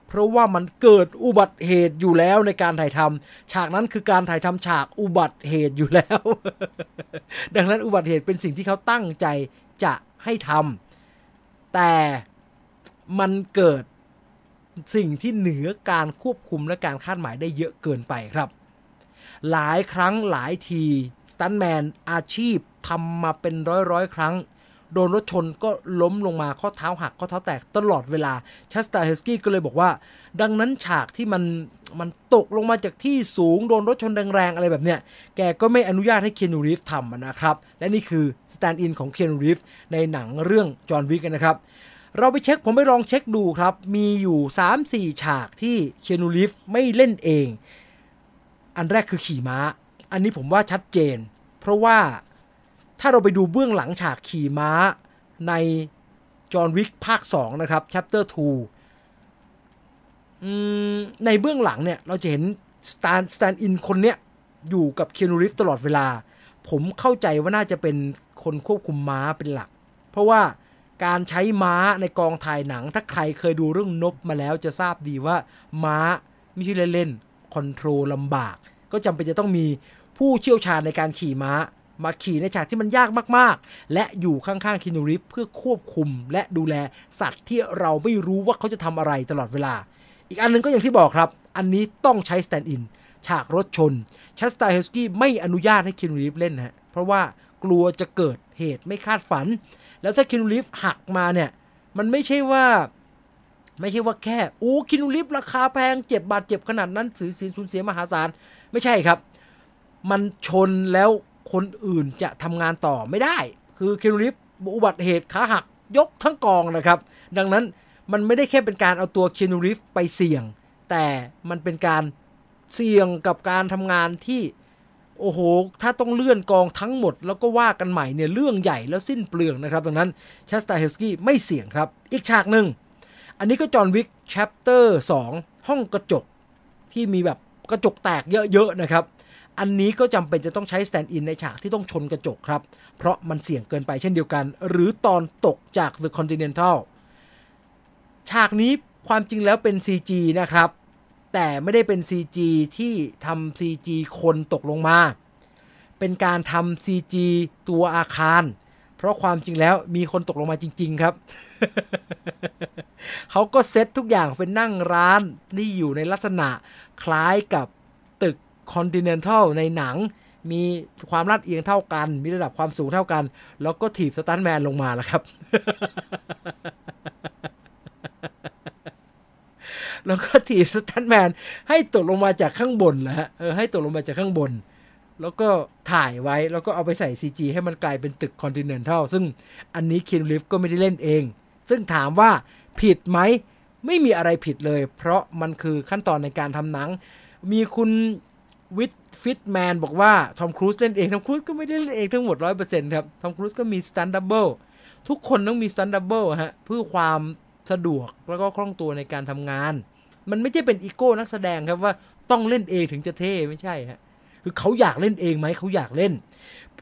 เพราะว่ามันเกิดอุบัติเหตุอยู่แล้วในการถ่ายทำฉากนั้นคือการถ่ายทำฉากอุบัติเหตุอยู่แล้ว ดังนั้นอุบัติเหตุเป็นสิ่งที่เขาตั้งใจจะให้ทำแต่มันเกิดสิ่งที่เหนือการควบคุมและการคาดหมายได้เยอะเกินไปครับ หลายครั้งหลายทีสตันแมนอาชีพทำมาเป็นร้อยร้อยครั้ง โดนรถชนก็ล้มลงมาข้อเท้าหักข้อเท้าแตกตลอดเวลาชัสตาเฮสกี้ก็เลยบอกว่า ดังนั้นฉากที่มันมันตกลงมาจากที่สูงโดนรถชนแรงๆ อะไรแบบเนี้ย แกก็ไม่อนุญาตให้เคียนูรีฟทำนะครับ และนี่คือstand-in ของเคียนูรีฟในหนังเรื่องจอห์นวิกนะครับ เราไปเช็คผมไปลองเช็คดูครับ มีอยู่ 3-4 ฉากที่เคียนูรีฟไม่เล่นเอง อันแรกคือขี่ม้า อันนี้ผมว่าชัดเจน เพราะว่า ถ้าเราไปดูเบื้องหลังฉากขี่ม้าในจอห์นวิกภาค 2 นะครับ chapter 2ในเบื้องหลังเนี่ย เราจะเห็น stand stand-in คนเนี้ย อยู่กับเคียนูริฟตลอดเวลา ผมเข้าใจว่าน่าจะเป็นคนควบคุมม้าเป็นหลัก เพราะว่าการใช้ม้าในกองถ่ายหนัง ถ้าใครเคยดูเรื่องนบมาแล้วจะทราบดีว่าม้าไม่ใช่เล่นๆคอนโทรลลำบาก ก็จำเป็นจะต้องมีผู้เชี่ยวชาญในการขี่ม้า มาขี่ในฉากที่มันยากมากๆ และอยู่ข้างๆคินูริฟเพื่อควบคุมและดูแลสัตว์ที่เราไม่รู้ว่าเขาจะทำอะไรตลอดเวลา อีกอันหนึงก็อย่างที่บอกครับ อันนี้ต้องใช้ stand-in ฉากรถชน Chad Stahelski ไม่อนุญาตให้ Keanu Reeves เล่นนะฮะเพราะว่ากลัวจะเกิดเหตุไม่คาดฝัน แล้วถ้า Keanu Reeves หักมาเนี่ย มันไม่ใช่ว่าไม่ใช่ว่าแค่โอ้ Keanu Reeves ราคาแพงเจ็บบาดเจ็บขนาดนั้นสูญเสียสูญเสียมหาศาล ไม่ใช่ครับ มันชนแล้ว คนอื่นจะทำงานต่อไม่ได้ คือ Keanu Reeves อุบัติเหตุขาหักยกทั้งกองนะครับ ดังนั้นมันไม่ได้แค่เป็นการเอาตัว Keanu Reeves ไปเสี่ยง แต่มันเป็นการเสี่ยงกับการทำงานที่ โอ้โห ถ้าต้องเลื่อนกองทั้งหมด แล้วก็ว่ากันใหม่เนี่ยเรื่องใหญ่แล้วสิ้นเปลืองนะครับ ดังนั้น Chad Stahelski ไม่เสี่ยงครับ อีกฉากหนึ่ง อันนี้ก็ John Wick Chapter 2ห้องกระจกที่มีแบบกระจกแตกเยอะๆนะครับ อันนี้ก็จำเป็นจะต้องใช้ stand-in ในฉากที่ต้องชนกระจกครับ เพราะมันเสี่ยงเกินไปเช่นเดียวกัน หรือตอนตกจาก The Continental ฉากนี้ความจริงแล้วเป็น CG นะครับ แต่ไม่ได้เป็น CG ที่ทำ CG คนตกลงมา เป็นการทำ CG ตัวอาคาร เพราะความจริงแล้วมีคนตกลงมาจริง ๆ ครับ เขาก็เซตทุกอย่างเป็นนั่งร้านที่อยู่ในลักษณะคล้ายกับ ตึก Continental ในหนัง มีความลาดเอียงเท่ากัน มีระดับความสูงเท่ากัน แล้วก็ถีบสตันแมนลงมาแล้วครับ แล้วก็ถีบสตันแมนให้ตกลงมาจากข้างบนนะฮะเออให้ตกลงมาจากข้างบนแล้วก็ถ่ายไว้แล้วก็เอาไปใส่ CG ให้มันกลายเป็นตึก Continental ซึ่งอันนี้คินลิฟก็ไม่ได้เล่นเอง ซึ่งถามว่าผิดไหม ไม่มีอะไรผิดเลย เพราะมันคือขั้นตอนในการทำหนัง มีคุณ วิทฟิตแมนบอกว่า Tom Cruise เล่นเอง Tom Cruise ก็ไม่ได้เล่นเองทั้งหมด100%ครับ Tom Cruise ก็มี stunt double ทุกคนต้องมี stunt double ฮะเพื่อความสะดวกแล้วก็คล่องตัวในการทำงาน มันไม่ใช่เป็นอีโก้นักแสดงครับว่าต้องเล่นเองถึงจะเท่ไม่ใช่ฮะคือเขาอยากเล่นเองไหมเขาอยากเล่น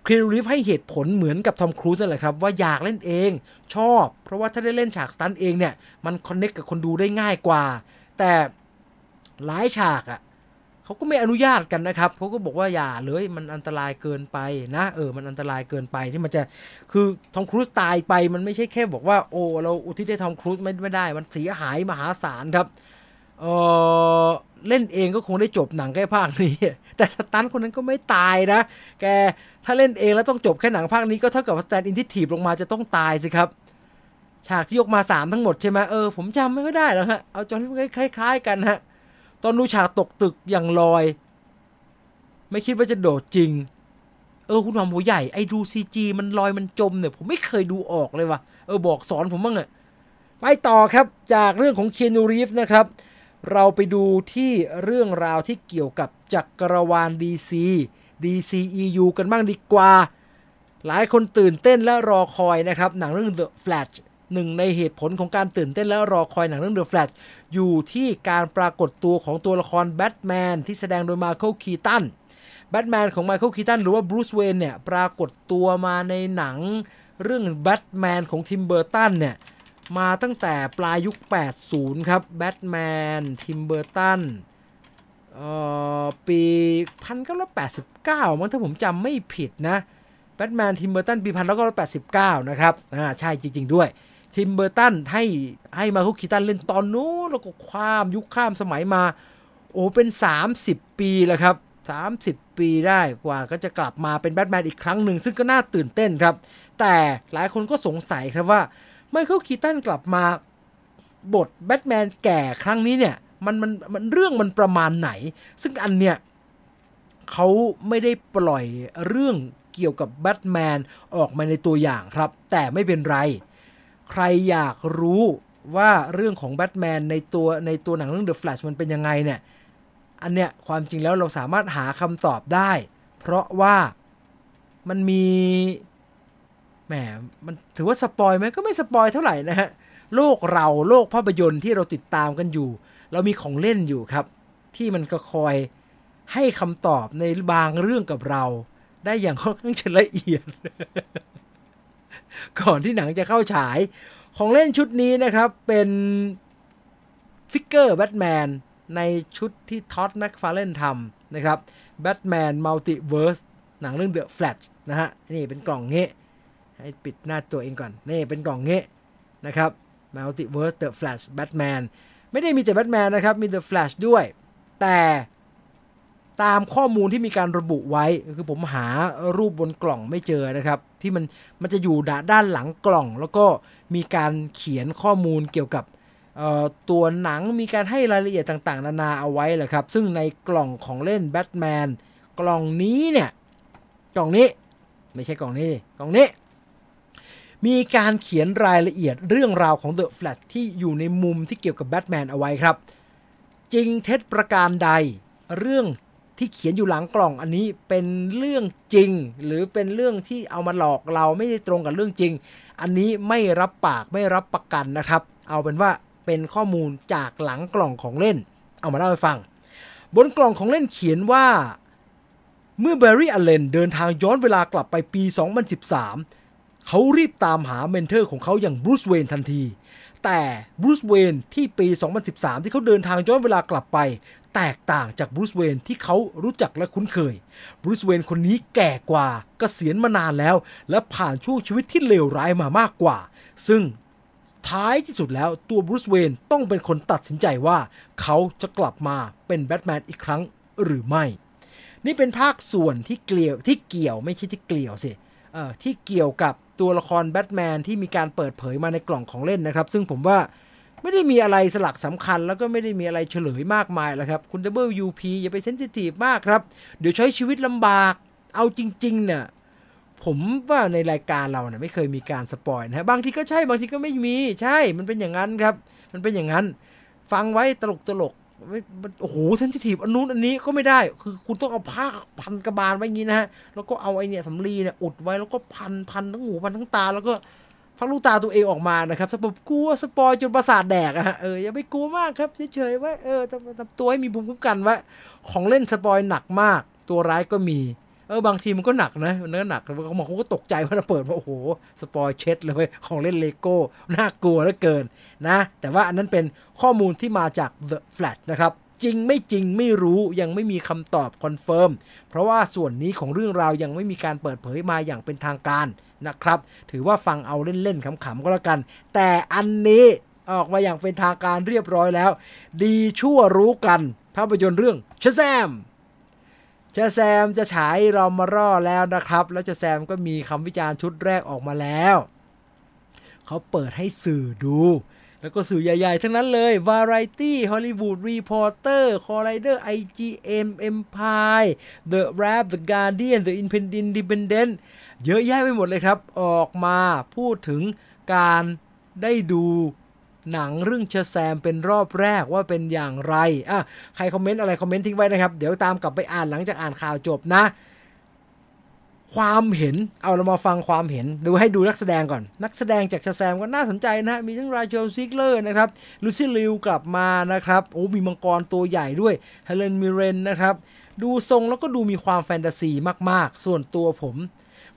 Keanu Reeves ให้เหตุผลเหมือนกับ Tom Cruise นั่นแหละครับว่าอยากเล่นเองชอบ เพราะว่าถ้าได้เล่นฉากสตันเองเนี่ยมันคอนเน็กกับคนดูได้ง่ายกว่า แต่หลายฉากอะ เขาก็ไม่อนุญาตกันนะครับเขาก็บอกว่าอย่าเลยมันอันตรายเกินไปนะเออมันอันตรายเกินไปที่มันจะคือทอมครูซตายไปมันไม่ใช่แค่บอกว่าโอ้เราอุทิศให้ทอมครูซไม่ไม่ได้มันเสียหายมหาศาลครับเออเล่นเองก็คงได้จบหนังแค่ภาคนี้ แต่สตันคนนั้นก็ไม่ตายนะ แกถ้าเล่นเองแล้วต้องจบแค่หนังภาคนี้ก็เท่ากับสแตนอินที่ถีบลงมาจะต้องตายสิครับ ฉากที่ยกมา 3 ทั้งหมดใช่ไหมเออผมจำไม่ค่อยได้แล้วฮะเอาจนคล้ายๆกันฮะ ตอนดูฉากตกตึกอย่างลอย ไม่คิดว่าจะโดดจริง เออคุณหอมหัวใหญ่ไอ้ดูซีจีมันลอยมันจมเนี่ย ผมไม่เคยดูออกเลยว่ะเออบอกสอนผมบ้างอะไปต่อครับจากเรื่องของเคียนูรีฟนะครับ เราไปดูที่เรื่องราวที่เกี่ยวกับจักรวาล DC DCEU กันบ้างดีกว่า หลายคนตื่นเต้นและรอคอยนะครับ หนังเรื่อง The Flash หนึ่งในเหตุผลของการตื่นเต้นและรอคอยหนังเรื่อง The Flash อยู่ที่การปรากฏตัวของตัวละครแบทแมนที่แสดงโดย Michael Keaton Batman ของ Michael Keaton หรือว่า Bruce Wayne เนี่ยปรากฏตัวมาในหนังเรื่องแบทแมนของ Tim Burton เนี่ยมาตั้งแต่ปลายยุค 80 ครับ Batman Tim Burton ปี 1989 มั้งถ้าผมจำไม่ผิดนะ Batman Tim Burton ปี 1989 นะครับ อ่า ใช่จริง ๆ ด้วย Tim Burton ให้ให้ Michael Keaton เล่นตอนนู้นแล้วก็ข้ามยุคข้ามสมัยมา โอ้เป็น 30 ปีแล้วครับ 30 ปีได้กว่าก็จะกลับมาเป็นแบทแมนอีกครั้งหนึ่งซึ่งก็น่าตื่นเต้นครับ แต่หลายคนก็สงสัยครับว่าไมเคิลคีตันกลับมาบทแบทแมนแก่ครั้งนี้เนี่ยมันมันมันเรื่องมันประมาณไหน ซึ่งอันเนี้ยเขาไม่ได้ปล่อยเรื่องเกี่ยวกับแบทแมนออกมาในตัวอย่างครับ แต่ไม่เป็นไร ใครอยากรู้ว่าเรื่องของแบทแมนในตัวในตัวหนังเรื่อง The Flash มันเป็นยังไงเนี่ย อันเนี้ยความจริงแล้วเราสามารถหาคำตอบได้ เพราะว่ามันมีแหมมันถือว่า spoil ไหมก็ไม่ spoil เท่าไหร่นะฮะ โลกเราโลกภาพยนตร์ที่เราติดตามกันอยู่ เรามีของเล่นอยู่ครับ ที่มันก็คอยให้คำตอบในบางเรื่องกับเรา ได้อย่างค่อนข้างละเอียด ก่อนที่หนังจะเข้าฉาย ของเล่นชุดนี้นะครับเป็น figure Batmanในชุดที่ Todd McFarlane ทำนะครับ Batman Multiverse หนังเรื่อง The Flash นะฮะนี่เป็นกล่องเงี้ให้ปิดหน้าตัวเองก่อน นี่เป็นกล่องเงี้นะครับ Multiverse The Flash Batman ไม่ได้มีแต่แบทแมนนะครับ มี The Flash ด้วย แต่ ตามข้อมูลที่มีการระบุไว้คือผมหารูปบนกล่องไม่เจอนะครับ ที่มันมันจะอยู่ด้านหลังกล่อง แล้วก็มีการเขียนข้อมูลเกี่ยวกับตัวหนังมีการให้รายละเอียดต่างๆ นานาเอาไว้แหละครับ ซึ่งในกล่องของเล่นแบทแมนกล่องนี้เนี่ย กล่องนี้ไม่ใช่กล่องนี้กล่องนี้ มีการเขียนรายละเอียดเรื่องราวของ The Flash ที่อยู่ในมุมที่เกี่ยวกับแบทแมนเอาไว้ครับ จริงเท็จประการใดเรื่อง ที่เขียนอยู่หลังกล่องอันนี้เป็นเรื่องจริง หรือเป็นเรื่องที่เอามาหลอกเราไม่ได้ตรงกับเรื่องจริง อันนี้ไม่รับปากไม่รับประกันนะครับ เอาเป็นว่าเป็นข้อมูลจากหลังกล่องของเล่น เอามาเล่าให้ฟัง บนกล่องของเล่นเขียนว่า เมื่อ Barry Allen เดินทางย้อนเวลากลับไปปี 2013 เขารีบตามหา mentor ของเขาอย่าง Bruce Wayne ทันที แต่ Bruce Wayne ที่ปี 2013 ที่เขาเดินทางย้อนเวลากลับไป แตกต่างจาก Bruce Wayne ที่เขารู้จักและคุ้นเคยบรูซเวนคนนี้แก่กว่ากเกษียณมานานแล้ว และผ่านช่วงชีวิตที่เลวร้ายมามากกว่า ซึ่งท้ายที่สุดแล้วตัวบรูซเวนต้องเป็นคนตัดสินใจว่า เขาจะกลับมาเป็นแบทแมนอีกครั้งหรือไม่ นี่เป็นภาคส่วนที่เกี่ยวที่เกี่ยวไม่ใช่ที่เกี่ยวสิเออที่เกี่ยวกับ ตัวละครแบทแมนที่มีการเปิดเผยมาในกล่องของเล่นนะครับ ซึ่งผมว่าไม่ได้มีอะไรสลักสำคัญ แล้วก็ไม่ได้มีอะไรเฉลยมากมายแล้วครับ คุณ WP อย่าไป sensitive มากครับ เดี๋ยวใช้ชีวิตลำบาก เอาจริง ๆ เนี่ย ผมว่าในรายการเราเนี่ยไม่เคยมีการ spoil นะฮะบางทีก็ใช่บางทีก็ไม่มี ใช่ มันเป็นอย่างนั้นครับ มันเป็นอย่างนั้น ฟังไว้ตลกตลก ไม่โอ้โห sensitive อันนู้นอันนี้ก็ไม่ได้ คือคุณต้องเอาผ้าพันกระบาลไว้อย่างนี้นะฮะ แล้วก็เอาไอเนี่ยสำลีเนี่ยอุดไว้แล้วก็พันพันทั้งหูพันทั้งตา แล้วก็ควักลูกตาตัวเองออกมานะครับสปบกลัว spoil จนประสาทแดกอะฮะเอออย่าไปกลัวมากครับเฉยๆไว้เออทำทำตัวให้มีภูมิคุ้มกันไว้ของเล่น spoil หนักมาก ตัวร้ายก็มี เออบางทีมันก็หนักนะ มันก็หนักเขาบอกเขาก็ตกใจว่าเราเปิดมาโอ้โห spoil เช็ดเลยเว้ยของเล่นเลโก้ น่ากลัวเหลือเกินนะ แต่ว่าอันนั้นเป็นข้อมูลที่มาจาก The Flash นะครับ จริงไม่จริงไม่รู้ยังไม่มีคำตอบ confirm เพราะว่าส่วนนี้ของเรื่องราวยังไม่มีการเปิดเผยมาอย่างเป็นทางการนะครับ ถือว่าฟังเอาเล่นๆขำๆก็แล้วกัน แต่อันนี้ออกมาอย่างเป็นทางการเรียบร้อยแล้ว ดีชั่วรู้กัน ภาพยนตร์เรื่องชแซม ชแซมจะฉายรอมาร่อแล้วนะครับ แล้วชแซมก็มีคำวิจารณ์ชุดแรกออกมาแล้ว เขาเปิดให้สื่อดู แล้วก็สื่อใหญ่ ๆ ทั้งนั้นเลย Variety Hollywood Reporter Collider IGM Empire The Rap The Guardian The Independent เยอะแยะไปหมดเลยครับ ออกมาพูดถึงการได้ดู หนังเรื่อง Shazam เป็นรอบแรกว่าเป็นอย่างไรอะใคร comment อะไร comment ทิ้งไว้นะครับ เดี๋ยวตามกลับไปอ่านหลังจากอ่านข่าวจบนะ ความเห็นเอาเรามาฟังความเห็นดูให้ดูนักแสดงก่อน นักแสดงจาก Shazam ก็น่าสนใจนะมีทั้ง Rachel Zegler นะครับ Lucy Liu กลับมานะครับโอ้มีมังกรตัวใหญ่ด้วย Helen Mirren นะครับดูทรงแล้วก็ดูมีความแฟนตาซีมากๆ ส่วนตัวผม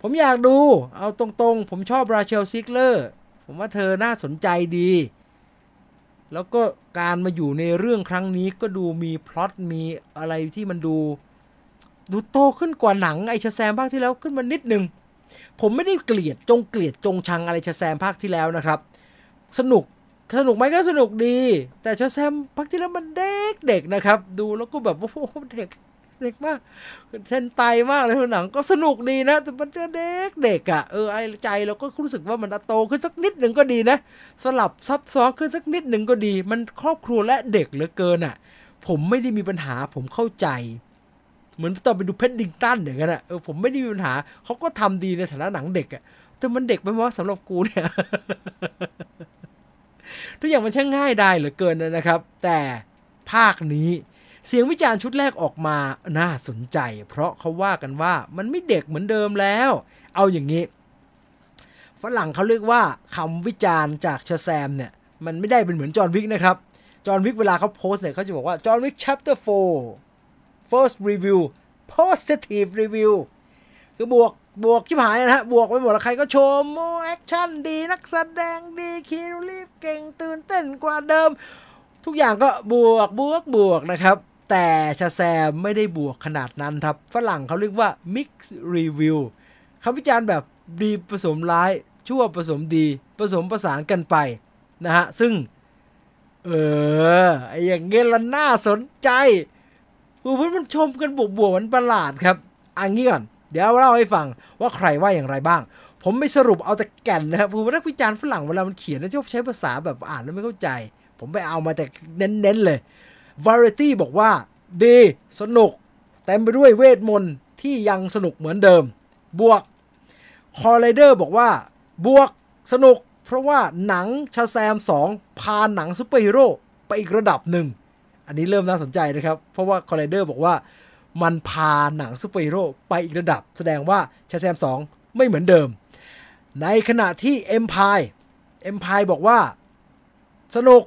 ผมอยากดู เอาตรงๆ ผมชอบ Rachel Zegler ผมว่าเธอน่าสนใจดี แล้วก็การมาอยู่ในเรื่องครั้งนี้ก็ดูมีพล็อตมีอะไรที่มันดู ดูโตขึ้นกว่าหนังไอ Shazam ภาคที่แล้วขึ้นมานิดนึง ผมไม่ได้เกลียดจงเกลียดจงชังอะไร Shazam ภาคที่แล้วนะครับ สนุกสนุกไหมก็สนุกดี แต่ Shazam ภาคที่แล้วมันเด็กเด็กนะครับ ดูแล้วก็แบบโอ้โหเด็ก เด็กมากเส้นไตมากเลยหนังก็สนุกดีนะ แต่มันจะเด็กเด็กอะ่ะเออไอใจเราก็รู้สึกว่ามันโตขึ้นสักนิดหนึ่งก็ดีนะ สลับซับซ้อนขึ้นสักนิดหนึ่งก็ดี มันครอบครัวและเด็กเหลือเกินอะ่ะ ผมไม่ได้มีปัญหาผมเข้าใจเหมือนตอนไปดูเพนดิงตันอย่างนั้นอะเออผมไม่ได้มีปัญหาเขาก็ทำดีในฐานะหนังเด็กอะแต่มันเด็กไปว่าสำหรับกูเนี่ยทุกอย่างมันช่างง่ายได้เหลือเกินนะครับ แต่ภาคนี้ เสียงวิจารณ์ชุดแรกออกมาน่าสนใจ เพราะเขาว่ากันว่ามันไม่เด็กเหมือนเดิมแล้ว เอาอย่างนี้ ฝรั่งเขาเรียกว่าคำวิจารณ์จากชาแซมเนี่ย มันไม่ได้เป็นเหมือนจอห์นวิกนะครับ จอห์นวิกเวลาเขาโพสเนี่ยเขาจะบอกว่าจอห์นวิก chapter 4 first review positive review คือบวกบวกชิบหายนะฮะ บวกไปหมดแล้วใครก็ชมโหแอคชั่นดีนักแสดงดีคีอานูรีฟส์เก่งตื่นเต้นกว่าเดิม ทุกอย่างก็บวกบวกบวกนะครับ แต่ชาแซมไม่ได้บวกขนาดนั้นครับ ฝรั่งเขาเรียกว่า mix review คำวิจารณ์แบบดีผสมร้าย ชั่วผสมดี ผสมประสานกันไปนะฮะ ซึ่ง เออไออย่างเงี้ยละน่าสนใจคือเพื่อนมันชมกันบวกบวกมันประหลาดครับอันนี้ก่อน เดี๋ยวเล่าให้ฟังว่าใครว่าอย่างไรบ้าง ผมไม่สรุปเอาแต่แก่นนะครับคือนักวิจารณ์ฝรั่งเวลามันเขียนนะชอบใช้ภาษาแบบอ่านแล้วไม่เข้าใจ ผมไปเอามาแต่เน้นๆเลย Variety บอกว่า ดี สนุก เต็มไปด้วยเวทมนต์ที่ยังสนุกเหมือนเดิม บวก Collider บอกว่า บวก สนุก เพราะว่าหนังชาแซม 2 พาหนังซูเปอร์ฮีโร่ไปอีกระดับหนึ่ง อันนี้เริ่มน่าสนใจนะครับ เพราะว่า Collider บอกว่ามันพาหนังซูเปอร์ฮีโร่ไปอีกระดับ แสดงว่าชาแซม 2 ไม่เหมือนเดิม ในขณะที่ Empire Empire บอกว่า สนุก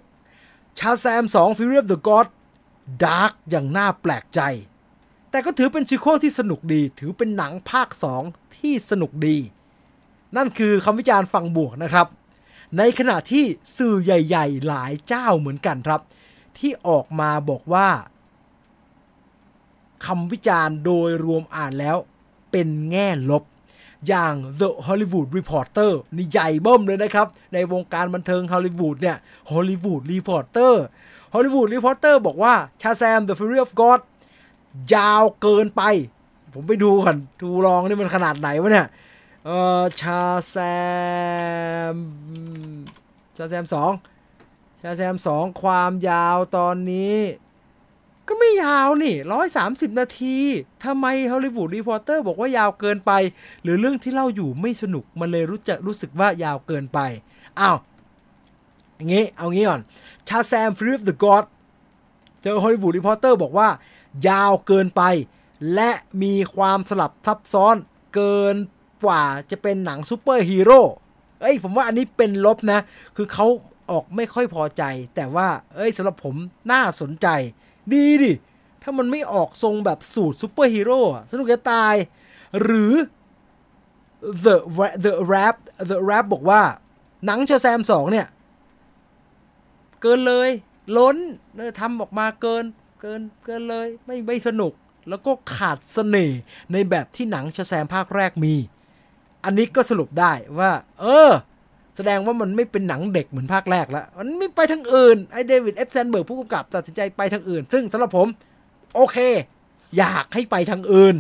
ชาแซม 2 Fury of the God ดาร์กอย่างน่าแปลกใจ แต่ก็ถือเป็นซีควอลที่สนุกดี ถือเป็นหนังภาค 2 ที่สนุกดี นั่นคือคำวิจารณ์ฝั่งบวกนะครับ ในขณะที่สื่อใหญ่ ๆ หลายเจ้าเหมือนกันครับ ที่ออกมาบอกว่าคำวิจารณ์โดยรวมอ่านแล้วเป็นแง่ลบ อย่าง The Hollywood Reporter นี่ใหญ่เบิ้มเลยนะครับ ในวงการบันเทิงฮอลลีวูดเนี่ย Hollywood Reporter Hollywood Reporter บอกว่าชาแซม The Fury of God ยาวเกินไป ผมไปดูก่อนทูลองนี่มันขนาดไหนวะเนี่ย เออชาแซม ชาแซมสองชาแซมสองความยาวตอนนี้ ก็ไม่ยาวนี่ร้อยสามสิบนาทีทำไม Hollywood Reporter บอกว่ายาวเกินไป หรือเรื่องที่เล่าอยู่ไม่สนุกมันเลยรู้จักรู้สึกว่ายาวเกินไปอ้าว อย่างงี้ เอางี้ก่อนชาแซม Fury of the Gods เจอ Hollywood Reporter บอกว่า ยาวเกินไป และมีความสลับซับซ้อนเกินกว่าจะเป็นหนังซูเปอร์ฮีโร่เอ้ย ผมว่าอันนี้เป็นลบนะ คือเขาออกไม่ค่อยพอใจ แต่ว่า เอ้ยสำหรับผมน่าสนใจ ดีดิ ถ้ามันไม่ออกทรงแบบสูตรซูเปอร์ฮีโร่สนุกจะตาย หรือ The The Wrap The Wrap บอกว่า หนังชาแซมสองเนี่ย เกินเลย ล้นเลยทำออกมาเกิน เกินเกินเลย ไม่ไม่สนุก แล้วก็ขาดเสน่ห์ในแบบที่หนังชาแซมภาคแรกมี อันนี้ก็สรุปได้ว่า เออ แสดงว่ามันไม่เป็นหนังเด็กเหมือนภาคแรกแล้ว มันไม่ไปทางอื่น ไอเดวิดเอฟแซนเบิร์กผู้กำกับตัดสินใจไปทางอื่น ซึ่งสำหรับผม โอเค อยากให้ไปทางอื่น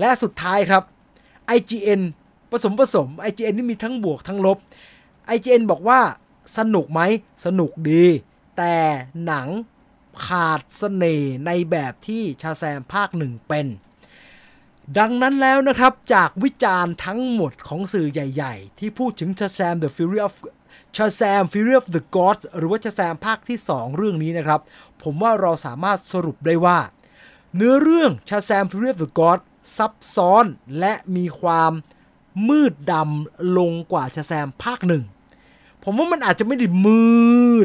และสุดท้ายครับ IGN ผสมผสม IGN นี่มีทั้งบวกทั้งลบ IGN บอกว่า สนุกไหมสนุกดี แต่หนังขาดเสน่ห์ในแบบที่ชาแซมภาคหนึ่งเป็น ดังนั้นแล้วนะครับจากวิจารณ์ทั้งหมดของสื่อใหญ่ๆ ที่พูดถึงชาแซม The Fury of ชาแซม Fury of the Gods หรือว่าชาแซมภาคที่ 2 เรื่องนี้นะครับ ผมว่าเราสามารถสรุปได้ว่า เนื้อเรื่องชาแซม Fury of the Gods ซับซ้อนและมีความมืดดำลงกว่าชาแซมภาคหนึ่ง ผมว่ามันอาจจะไม่ได้มื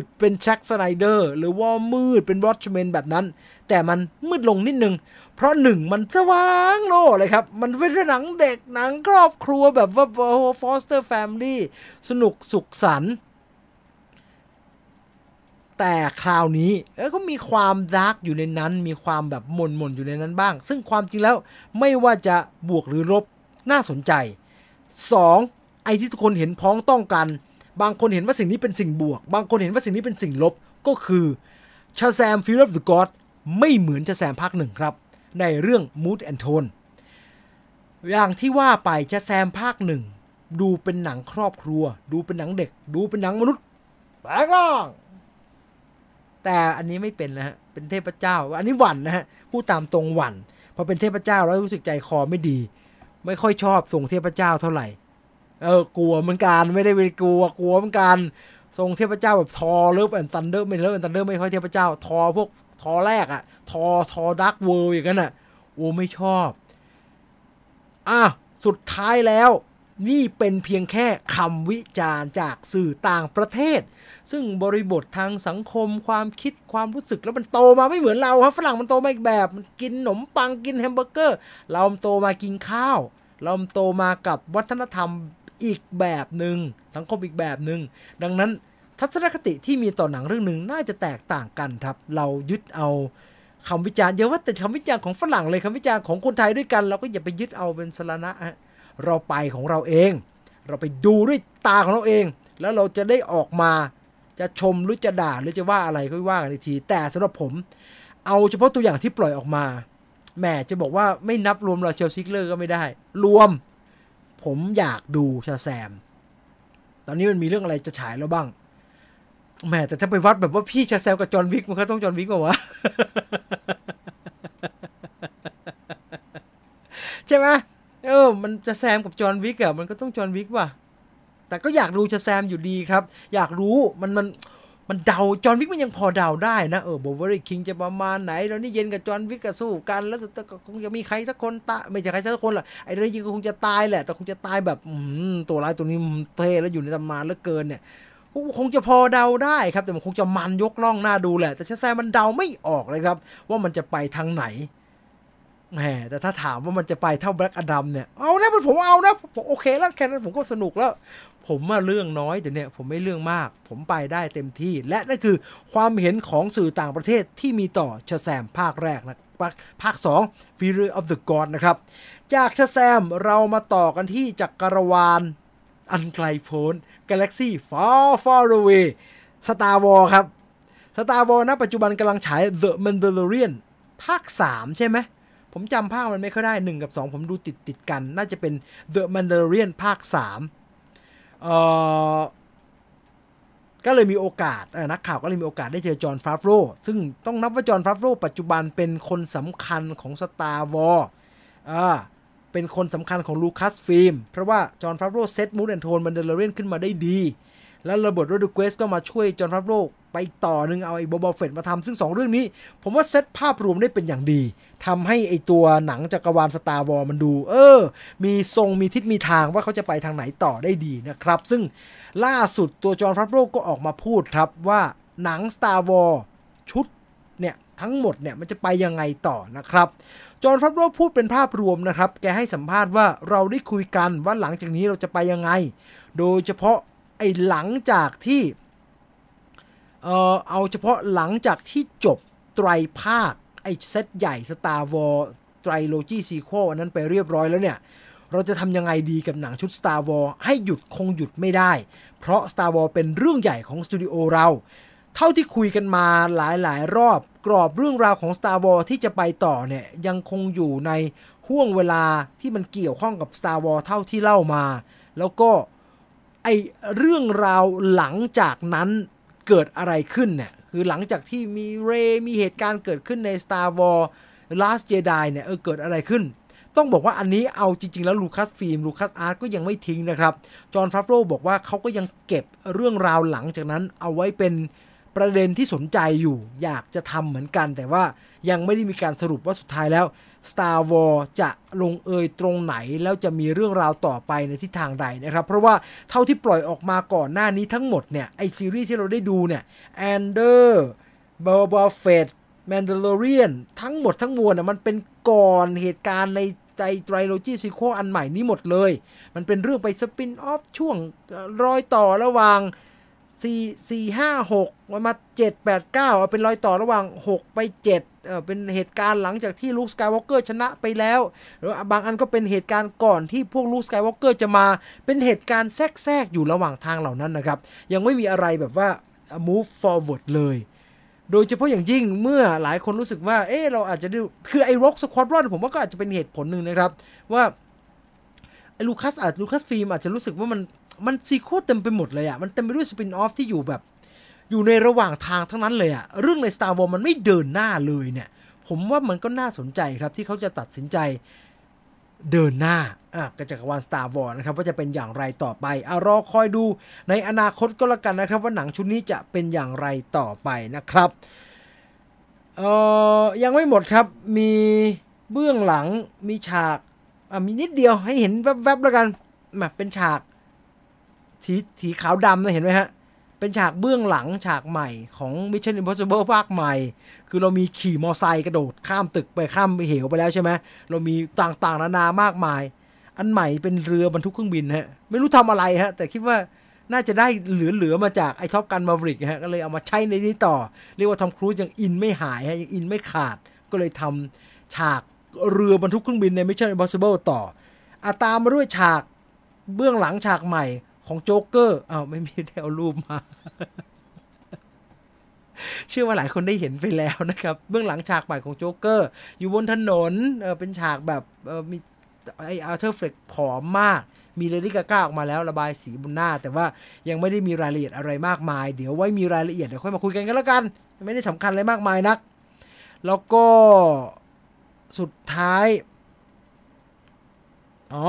ดเป็นแซ็กสไนเดอร์หรือว่ามืดเป็น Watchmen แบบนั้น แต่มันมืดลงนิดนึง เพราะหนึ่งมันสว่างโร่เลยครับ มันเป็นหนังเด็กหนังครอบครัวแบบว่า foster family สนุกสุขสันต์แต่คราวนี้ก็มีความ dark อยู่ในนั้น มีความแบบหม่นหม่นอยู่ในนั้นบ้าง ซึ่งความจริงแล้วไม่ว่าจะบวกหรือลบน่าสนใจ 2. ไอ้ที่ทุกคนเห็นพ้องต้องกัน บางคนเห็นว่าสิ่งนี้เป็นสิ่งบวก บางคนเห็นว่าสิ่งนี้เป็นสิ่งลบก็คือชาแซม Fear of the God ไม่เหมือนชาแซมภาคหนึ่งครับ ในเรื่อง Mood and Tone อย่างที่ว่าไปชาแซมภาคหนึ่งดูเป็นหนังครอบครัว ดูเป็นหนังเด็ก ดูเป็นหนังมนุษย์แปลงร่างแต่อันนี้ไม่เป็นนะฮะ เป็นเทพเจ้า อันนี้หวั่นนะฮะ พูดตามตรงหวั่นพอเป็นเทพเจ้าแล้วรู้สึกใจคอไม่ดี ไม่ค่อยชอบส่งเทพเจ้าเท่าไหร่ เออกลัวเหมือนกันไม่ได้ไปกลัวกลัวเหมือนกัน ทรงเทพเจ้าแบบ Thor Love and Thunder ไม่ Love and Thunder ไม่ค่อยเทพเจ้า ทอพวกทอแรกอะทอทอดักเวิร์อย่างนั้นอะโอ้ไม่ชอบอะสุดท้ายแล้วนี่เป็นเพียงแค่คำวิจารณ์จากสื่อต่างประเทศ ซึ่งบริบททางสังคมความคิดความรู้สึกแล้วมันโตมาไม่เหมือนเราครับฝรั่งมันโตมาอีกแบบมันกินขนมปังกินแฮมเบอร์เกอร์ เราโตมากินข้าว เราโตมากับวัฒนธรรม อีกแบบหนึ่งสังคมอีกแบบหนึ่งดังนั้นทัศนคติที่มีต่อหนังเรื่องหนึ่งน่าจะแตกต่างกันครับ เรายึดเอาคำวิจารณ์เยอะว่าแต่คำวิจารณ์ของฝรั่งเลยคำวิจารณ์ของคนไทยด้วยกัน เราก็อย่าไปยึดเอาเป็นสระฮะเราไปของเราเอง เราไปดูด้วยตาของเราเอง แล้วเราจะได้ออกมาจะชมหรือจะด่าหรือจะว่าอะไรก็ว่ากันอีกที แต่สำหรับผม เอาเฉพาะตัวอย่างที่ปล่อยออกมาแหมจะบอกว่าไม่นับรวมเราเชลซิกเลอร์ก็ไม่ได้ รวม ผมอยากดูชาแซม ตอนนี้มันมีเรื่องอะไรจะฉายแล้วบ้างแหมแต่ถ้าไปวัดแบบว่าพี่ชาแซมกับจอห์นวิกมันก็ต้องจอห์นวิกกว่าวะใช่ไหมเออ มันชาแซมกับจอห์นวิกอะมันก็ต้องจอห์นวิกว่ะแต่ก็อยากดูชาแซมอยู่ดีครับ อยากรู้มันมัน มันเดาจอห์นวิกมันยังพอเดาได้นะเออ Bowery King จะประมาณไหนดอนนี่เยนกับจอห์นวิกก็สู้กัน แล้วสุดท้ายก็คงจะมีใครสักคนตายไม่ใช่ใครสักคนหรอกไอ้เรื่องยิงก็คงจะตายแหละแต่คงจะตายแบบอตัวร้ายตัวนี้เท่แล้วอยู่ในตำนานเหลือเกินเนี่ยคงจะพอเดาได้ครับ แต่มันคงจะมันยกล่องหน้าดูแหละ แต่ชาแซมมันเดาไม่ออกเลยครับ ว่ามันจะไปทางไหน แหมแต่ถ้าถามว่ามันจะไปเท่าแบล็กอดัมเนี่ย เอานะผมเอานะผมโอเคแล้วแค่นั้นผมก็สนุกแล้ว ผมมาเรื่องน้อยแต่เนี่ยผมไม่เรื่องมาก ผมไปได้เต็มที่ และนั่นคือความเห็นของสื่อต่างประเทศที่มีต่อชแซมภาคแรกนะภาค2 Fury of the God นะครับ จากชแซมเรามาต่อกันที่จักรวาล อันไกลโพ้น Galaxy Far Far Away Star Wars ครับ Star Wars ณปัจจุบันกำลังฉาย The Mandalorian ภาค 3 ใช่ไหม ผมจำภาคมันไม่ค่อยได้ 1 กับ 2 ผมดูติดติดกัน น่าจะเป็น The Mandalorian ภาค 3 เอ่อ ก็เลยมีโอกาสนักข่าวก็เลยมีโอกาสได้เจอจอห์นฟาฟโรซึ่งต้องนับว่าจอห์นฟาฟโรปัจจุบันเป็นคนสำคัญของ Star Wars อ่าเป็นคนสำคัญของลูคัสฟิล์มเพราะว่าจอนแฟฟโร set mood and tone Mandalorian ขึ้นมาได้ดี แล้วระเบิดโรดูเกสก็มาช่วยจอห์นฟาฟโรไปต่อหนึ่งเอาไอ้ Boba Fett มาทำซึ่ง 2 เรื่องนี้ ผมว่าเซตภาพรวมได้เป็นอย่างดี ทำให้ไอตัวหนังจักรวาล Star Wars มันดู เออ มีทรงมีทิศมีทางว่าเขาจะไปทางไหนต่อได้ดีนะครับ ซึ่งล่าสุดตัวจอนแฟฟโรก็ออกมาพูดครับว่าหนัง Star Wars ชุดเนี่ย ทั้งหมดเนี่ย มันจะไปยังไงต่อนะครับ จอห์นฟับโรพูดเป็นภาพรวมนะครับ แกให้สัมภาษณ์ว่าเราได้คุยกันว่าหลังจากนี้เราจะไปยังไง โดยเฉพาะไอหลังจากที่เออเอาเฉพาะหลังจากที่จบไตรภาค ไอ้เซตใหญ่ Star Wars ไตรโลจีซีโคอันนั้นไปเรียบร้อยแล้วเนี่ย เราจะทำยังไงดีกับหนังชุด Star Wars ให้หยุดคงหยุดไม่ได้ เพราะ Star Wars เป็นเรื่องใหญ่ของสตูดิโอเรา เท่าที่คุยกันมาหลายๆ รอบกรอบเรื่องราวของ Star Wars ที่จะไปต่อเนี่ย ยังคงอยู่ในห้วงเวลาที่มันเกี่ยวข้องกับ Star Wars เท่าที่เล่ามา แล้วก็ไอเรื่องราวหลังจากนั้นเกิดอะไรขึ้นเนี่ย คือหลังจากที่มีเรย์มีเหตุการณ์เกิดขึ้นใน Star Wars Last Jedi เนี่ยเออเกิดอะไรขึ้น ต้องบอกว่าอันนี้เอาจริง ๆ แล้วลูคัสฟิล์มลูคัสอาร์ตก็ยังไม่ทิ้งนะครับ จอนแฟฟโรบอกว่าเขาก็ยังเก็บเรื่องราวหลังจากนั้นเอาไว้เป็นประเด็นที่สนใจอยู่ อยากจะทำเหมือนกันแต่ว่า ยังไม่ได้มีการสรุปว่าสุดท้ายแล้ว Star Wars จะลงเอยตรงไหนแล้วจะมีเรื่องราวต่อไปในทิศทางใดนะครับ เพราะว่าเท่าที่ปล่อยออกมาก่อนหน้านี้ทั้งหมดเนี่ย ไอซีรีส์ที่เราได้ดูเนี่ย Andor Boba Fett Mandalorian ทั้งหมดทั้งมวลน่ะมันเป็นก่อนเหตุการณ์ในใจ trilogy sequel อันใหม่นี้หมดเลย มันเป็นเรื่องไป spin-off ช่วงรอยต่อระหว่าง สี่สี่ห้าหกมาเจ็ดแปดเก้าเป็นรอยต่อระหว่างหกไปเจ็ดเออเป็นเหตุการณ์หลังจากที่ลูคสกายวอล์กเกอร์ชนะไปแล้ว หรือบางอันก็เป็นเหตุการณ์ก่อนที่พวกลูคสกายวอล์กเกอร์จะมาเป็นเหตุการณ์แทรกๆอยู่ระหว่างทางเหล่านั้นนะครับ ยังไม่มีอะไรแบบว่า move forward เลย โดยเฉพาะอย่างยิ่งเมื่อหลายคนรู้สึกว่า เออเราอาจจะดูคือไอ้ Rogue Squadron ผมว่าก็อาจจะเป็นเหตุผลหนึ่งนะครับว่าไอ้ลูคัสอาจ Lucasfilm อาจจะรู้สึกว่ามัน มัน sequel เต็มไปหมดเลยอะ่ะมันเต็มไปด้วย spin-off ที่อยู่แบบ อยู่ในระหว่างทางทั้งนั้นเลยอะ่ะเรื่องใน Star Wars มันไม่เดินหน้าเลยเนี่ย ผมว่ามันก็น่าสนใจครับที่เขาจะตัดสินใจเดินหน้าอะกระจักรวาล Star Wars นะครับว่าจะเป็นอย่างไรต่อไปอะรอคอยดูในอนาคตก็แล้วกันนะครับ ว่าหนังชุดนี้จะเป็นอย่างไรต่อไปนะครับเอ่อยังไม่หมดครับมีเบื้องหลังมีฉากอะมีนิดเดียวให้เห็นแวบๆแล้วกันแบบเป็นฉาก สีสีขาวดำนะเห็นไหมฮะ เป็นฉากเบื้องหลังฉากใหม่ของ Mission Impossible ภาคใหม่ คือเรามีขี่มอไซค์กระโดดข้ามตึกไปข้ามไปเหวไปแล้วใช่ไหมเรามีต่างๆนานามากมาย อันใหม่เป็นเรือบรรทุกเครื่องบินฮะ ไม่รู้ทำอะไรฮะ แต่คิดว่าน่าจะได้เหลือ ๆ มาจากไอ Top Gun Maverick ฮะ ก็เลยเอามาใช้ในนี้ต่อ เรียกว่าทอมครูซยังอินไม่หายฮะ ยังอินไม่ขาด ก็เลยทำฉากเรือบรรทุกเครื่องบินใน Mission Impossible ต่ออาตามมาด้วยฉากเบื้องหลังฉากใหม่ ของโจ๊กเกอร์อ้าวไม่มีได้เอารูปมา เชื่อว่าหลายคนได้เห็นไปแล้วนะครับ เบื้องหลังฉากใหม่ของโจ๊กเกอร์ อยู่บนถนนเออเป็นฉากแบบเออมีไออาร์เธอร์เฟล็กผอมมากมีเลดี้กาก้าออกมาแล้วระบายสีบนหน้า แต่ว่ายังไม่ได้มีรายละเอียดอะไรมากมาย เดี๋ยวไว้มีรายละเอียดเดี๋ยวค่อยมาคุยกันกันแล้วกัน ไม่ได้สำคัญอะไรมากมายนัก แล้วก็สุดท้าย อ๋อ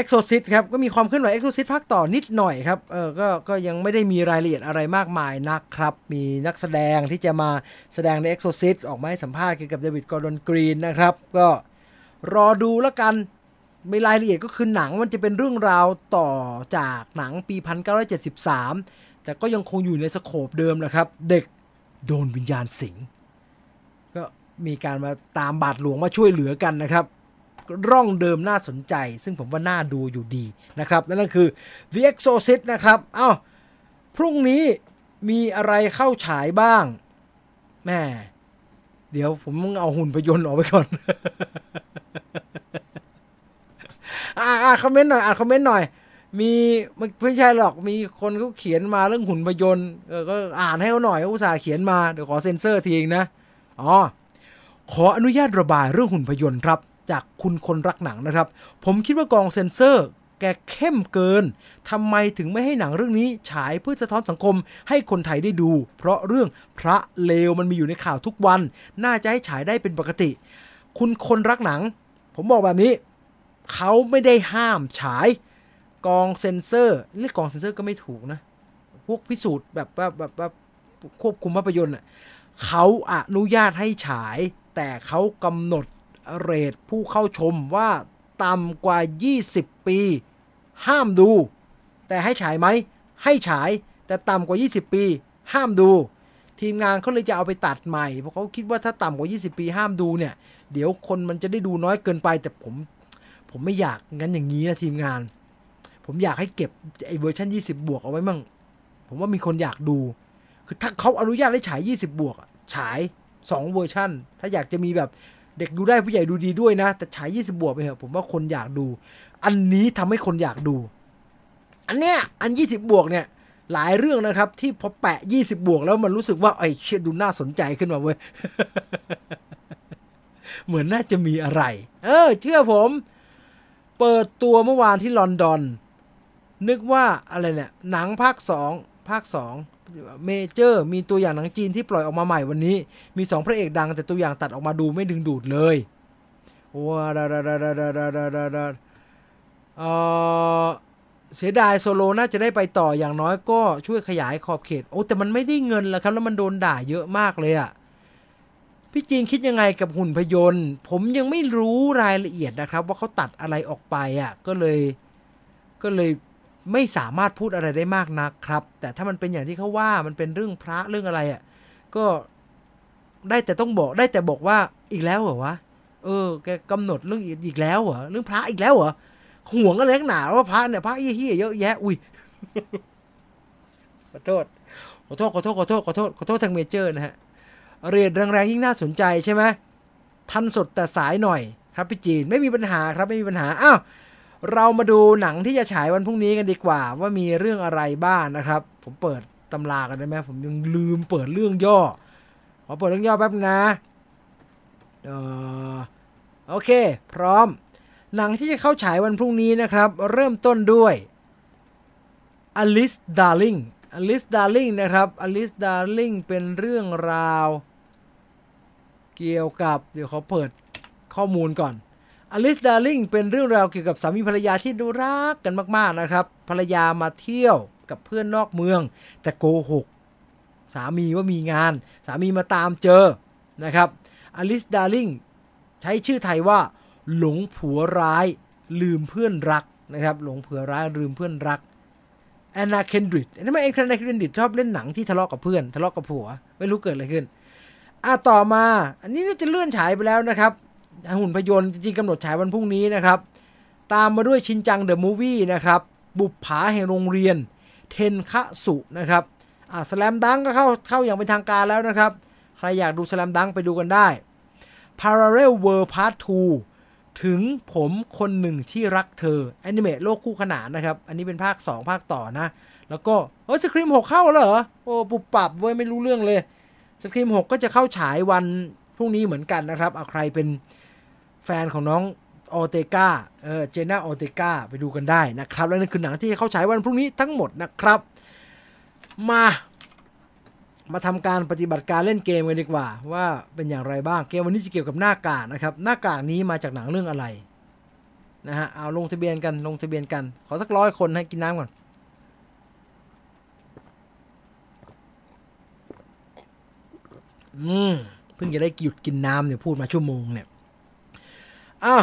Exorcist ครับก็มีความเคลื่อนไหว Exorcist ภาคต่อนิดหน่อยครับเออก็ก็ยังไม่ได้มีรายละเอียดอะไรมากมายนักครับ มีนักแสดงที่จะมาแสดงใน Exorcist ออกมาให้สัมภาษณ์เกี่ยวกับเดวิดกอร์ดอนกรีนนะครับ ก็รอดูแล้วกันมีรายละเอียดก็คือหนังมันจะเป็นเรื่องราวต่อจากหนังปี 1973 แต่ก็ยังคงอยู่ในสโคปเดิมนะครับ เด็กโดนวิญญาณสิงก็มีการมาตามบาทหลวงมาช่วยเหลือกันนะครับ ร่องเดิมน่าสนใจ ซึ่งผมว่าน่าดูอยู่ดีนะครับนั่นก็คือ The Exorcist นะครับเอา้าพรุ่งนี้มีอะไรเข้าฉายบ้างแม่เดี๋ยวผมมึงเอาหุ่นพยนต์ออกไปก่อน อ่าอ่าคอมเมนต์หน่อยอ่านคอมเมนต์หน่อย มีไม่ใช่หรอกมีคนเขาเขียนมาเรื่องหุ่นพยนต์ก็อ่านให้เขาหน่อยอุตส่าห์เขียนมาเดี๋ยวขอเซ็นเซอร์ทีเองนะอ๋อขออนุญาตระบายเรื่องหุ่นพยนต์ครับ จากคุณคนรักหนังนะครับ ผมคิดว่ากองเซ็นเซอร์แกเข้มเกิน ทำไมถึงไม่ให้หนังเรื่องนี้ฉายเพื่อสะท้อนสังคมให้คนไทยได้ดู เพราะเรื่องพระเลวมันมีอยู่ในข่าวทุกวัน น่าจะให้ฉายได้เป็นปกติ คุณคนรักหนัง ผมบอกแบบนี้ เขาไม่ได้ห้ามฉาย กองเซ็นเซอร์เรียกกองเซ็นเซอร์ก็ไม่ถูกนะ พวกพิสูจน์แบบแบบแบบแบบควบคุมภาพยนตร์อะเขาอนุญาตให้ฉาย แต่เขากำหนด เรทผู้เข้าชมว่าต่ำกว่า 20 ปี ห้ามดู แต่ให้ฉายไหม ให้ฉาย แต่ต่ำกว่า 20 ปี ห้ามดู ทีมงานเขาเลยจะเอาไปตัดใหม่ เพราะเขาคิดว่าถ้าต่ำกว่า 20 ปีห้ามดูเนี่ย เดี๋ยวคนมันจะได้ดูน้อยเกินไป แต่ผม ผมไม่อยากงั้นอย่างนี้นะทีมงาน ผมอยากให้เก็บไอ้เวอร์ชัน20 บวกเอาไว้มั่ง ผมว่ามีคนอยากดู คือถ้าเขาอนุญาตให้ฉาย 20 บวกฉาย 2 เวอร์ชันถ้าอยากจะมีแบบ เด็กดูได้ผู้ใหญ่ดูดีด้วยนะ แต่ฉาย20 บวกไปเถอะผมว่าคนอยากดู อันนี้ทำให้คนอยากดู อันเนี้ยอัน 20 บวกเนี่ยหลายเรื่องนะครับ ที่พอแปะ 20 บวกแล้วมันรู้สึกว่าไอ้เชี่ยดูน่าสนใจขึ้นมาเว้ยเหมือนน่าจะมีอะไร เออ เชื่อผม เปิดตัวเมื่อวานที่ลอนดอน นึกว่าอะไรเนี่ย หนังภาค2ภาค2 เมเจอร์มีตัวอย่างหนังจีนที่ปล่อยออกมาใหม่วันนี้ มี 2 พระเอกดังแต่ตัวอย่างตัดออกมาดูไม่ดึงดูดเลยว้าดาดาดาดาดาดาดาดาดาเออเสียดายโซโลน่าจะได้ไปต่ออย่างน้อยก็ช่วยขยายขอบเขต โอ้แต่มันไม่ได้เงินแล้วครับ แล้วมันโดนด่าเยอะมากเลยอะพี่จีนคิดยังไงกับหุ่นพยนต์ ผมยังไม่รู้รายละเอียดนะครับ ว่าเขาตัดอะไรออกไปอะ่ะก็เลยก็เลย ไม่สามารถพูดอะไรได้มากนักครับ แต่ถ้ามันเป็นอย่างที่เขาว่ามันเป็นเรื่องพระเรื่องอะไรอะ่ะก็ได้แต่ต้องบอกได้แต่บอกว่าอีกแล้วเหรอวะเออแกกำหนดเรื่องอีกแล้วเหรอเรื่องพระอีกแล้วเหรอห่วงอะไรนักหนาว่าพระเนี่ยพระเฮี้ยเยอะแยะอุ้ยขอโทษขอโทษขอโทษขอโทษขอโทษขอโทษทางเมเจอร์นะฮะเรียนแรงๆยิ่งน่าสนใจใช่ไหมทันสดแต่สายหน่อยครับพี่จีนไม่มีปัญหาครับไม่มีปัญหาอ้าว เรามาดูหนังที่จะฉายวันพรุ่งนี้กันดีกว่า ว่ามีเรื่องอะไรบ้างนะครับ ผมเปิดตำรากันได้ไหมผมยังลืมเปิดเรื่องย่อขอเปิดเรื่องย่อแป๊บนะเออโอเค พร้อม หนังที่จะเข้าฉายวันพรุ่งนี้นะครับ เริ่มต้นด้วย Alice Darling Alice Darling นะครับ Alice Darling เป็นเรื่องราว เกี่ยวกับเดี๋ยวเขาเปิดข้อมูลก่อน Alice Darling เป็นเรื่องราวเกี่ยวกับสามีภรรยาที่ดูรักกันมาก ๆ นะครับ ภรรยามาเที่ยวกับเพื่อนนอกเมือง แต่โกหกสามีว่ามีงาน สามีมาตามเจอนะครับ Alice Darling ใช้ชื่อไทยว่า หลงผัวร้ายลืมเพื่อนรักนะครับ หลงผัวร้ายลืมเพื่อนรักแอนนาเคนดริดทำไมแอนนาเคนดริดชอบเล่นหนังที่ทะเลาะกับเพื่อนทะเลาะกับผัว ไม่รู้เกิดอะไรขึ้นอะต่อมา อันนี้น่าจะเลื่อนฉายไปแล้วนะครับ หุ่นพยนต์จริงกำหนดฉายวันพรุ่งนี้นะครับ ตามมาด้วยชินจังเดอะมูฟวี่นะครับ บุปผาแห่งโรงเรียน เทนคะสุนะครับอะสแลมดังก็เข้าเข้าอย่างเป็นทางการแล้วนะครับ ใครอยากดูสแลมดังไปดูกันได้ Parallel World Part 2 ถึงผมคนหนึ่งที่รักเธอแอนิเมตโลกคู่ขนานนะครับ อันนี้เป็นภาค 2 ภาคต่อนะ แล้วก็เฮ้สครีม6เข้าแล้วเหรอ โอ้ปุบปับเว้ยไม่รู้เรื่องเลยสครีม6ก็จะเข้าฉายวันพรุ่งนี้เหมือนกันนะครับเอาใครเป็น แฟนของน้องออเตกาเออเจน่าออเตกาไปดูกันได้นะครับ และนั่นคือหนังที่เขาฉายวันพรุ่งนี้ทั้งหมดนะครับ มา มาทำการปฏิบัติการเล่นเกมกันดีกว่า ว่าเป็นอย่างไรบ้างเกมวันนี้จะเกี่ยวกับหน้ากากนะครับ หน้ากากนี้มาจากหนังเรื่องอะไรนะฮะเอาลงทะเบียนกันลงทะเบียนกัน ขอสักร้อยคนให้กินน้ำก่อนอืมเพิ่งจะได้หยุดกินน้ำเนี่ยพูดมาชั่วโมงเนี่ย อะ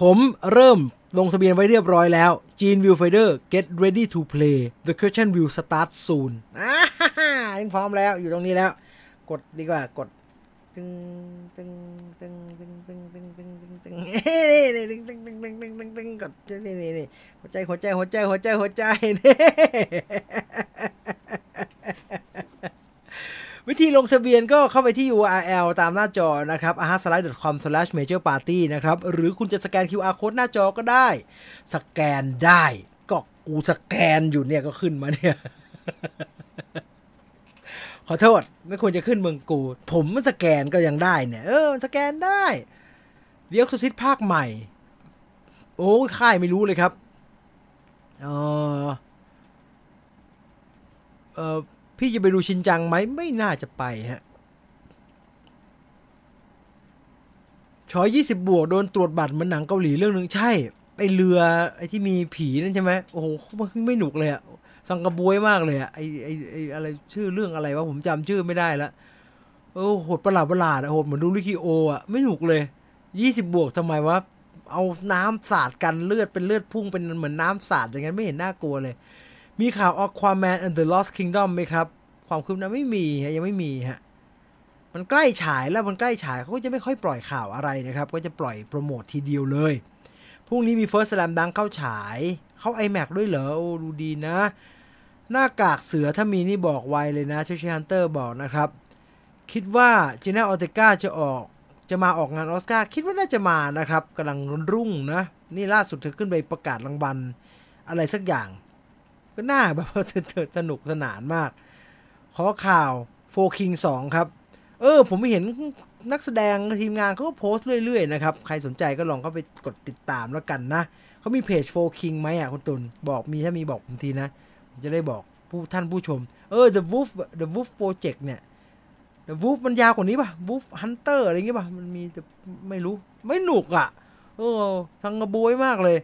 ผมเริ่มลงทะเบียนไว้เรียบร้อยแล้ว Gene Viewfinder get ready to play the question will start soon อ่ายังพร้อมแล้วอยู่ตรงนี้แล้ว กดดีกว่ากดตึงตึงตึงตึงตึงตึงตึงตึงตึงเฮ้ยนี่ตึงตึงตึงตึงตึงตึงตึงกดนี่นี่นี่หัวใจหัวใจหัวใจหัวใจหัวใจนี่ วิธีลงทะเบียนก็เข้าไปที่ URL ตามหน้าจอนะครับ a h a s l i d e c o m m a j o r p a r t y นะครับ หรือคุณจะสแกน QR code หน้าจอก็ได้ สแกนได้ ก็กูสแกนอยู่เนี่ยก็ขึ้นมาเนี่ย ขอโทษ ไม่ควรจะขึ้นเมืองกู ผมมันสแกนก็ยังได้เนี่ย เออมันสแกนได้เดียวซิตภาคใหม่ โอ้ยค่ายไม่รู้เลยครับ เออเออ พี่จะไปดูชินจังไหมไม่น่าจะไปฮะชอยยี่สิบบวกโดนตรวจบัตรเหมือนหนังเกาหลีเรื่องหนึ่งใช่ไอเรือไอที่มีผีนั่นใช่ไหมโอ้โหมันไม่หนุกเลยอะสังกระบวยมากเลยอะไอไอไออะไรชื่อเรื่องอะไรวะผมจำชื่อไม่ได้ละโอ้โหดประหลาดประหลาดอะโหดเหมือนดูลิคิโออะไม่หนุกเลยยี่สิบบวกทำไมวะเอาน้ำสาดกันเลือดเป็นเลือดพุ่งเป็นเหมือนน้ำสาดอย่างนั้นไม่เห็นน่ากลัวเลย มีข่าว Aquaman and the Lost Kingdom ไหมครับ ความคืบหน้าไม่มีฮะยังไม่มีฮะมันใกล้ฉายแล้วมันใกล้ฉายเขาก็จะไม่ค่อยปล่อยข่าวอะไรนะครับ ก็จะปล่อยโปรโมททีเดียวเลยพรุ่งนี้มี First Slam Dunk เข้าฉาย เข้า IMAX ด้วยเหรอโอ้ดูดีนะ หน้ากากเสือถ้ามีนี่บอกไวเลยนะเชชฮันเตอร์บอกนะครับ คิดว่าเจนน่าออร์เตกาจะออกจะมาออกงานออสการ์คิดว่าน่าจะมานะครับกำลังรุ่งนะ นี่ล่าสุดเธอขึ้นไปประกาศรางวัลอะไรสักอย่าง ก็น่าแบบว่าเธอสนุกสนานมาก ขอข่าวโฟคิงสองครับ เออ ผมเห็นนักแสดงทีมงานเขาก็โพสต์เรื่อยๆนะครับ ใครสนใจก็ลองเข้าไปกดติดตามแล้วกันนะเขามีเพจโฟคิงไหมอะคุณตุลบอกมีถ้ามีบอกผมทีนะ ผมจะได้บอกผู้ท่านผู้ชม เออ The Wolf The Wolf Project เนี่ย The Wolf มันยาวกว่านี้ป่ะ Wolf Hunter อะไรเงี้ยป่ะ มันมีแต่ไม่รู้ ไม่หนุกอะเออทางกระบวยมากเลย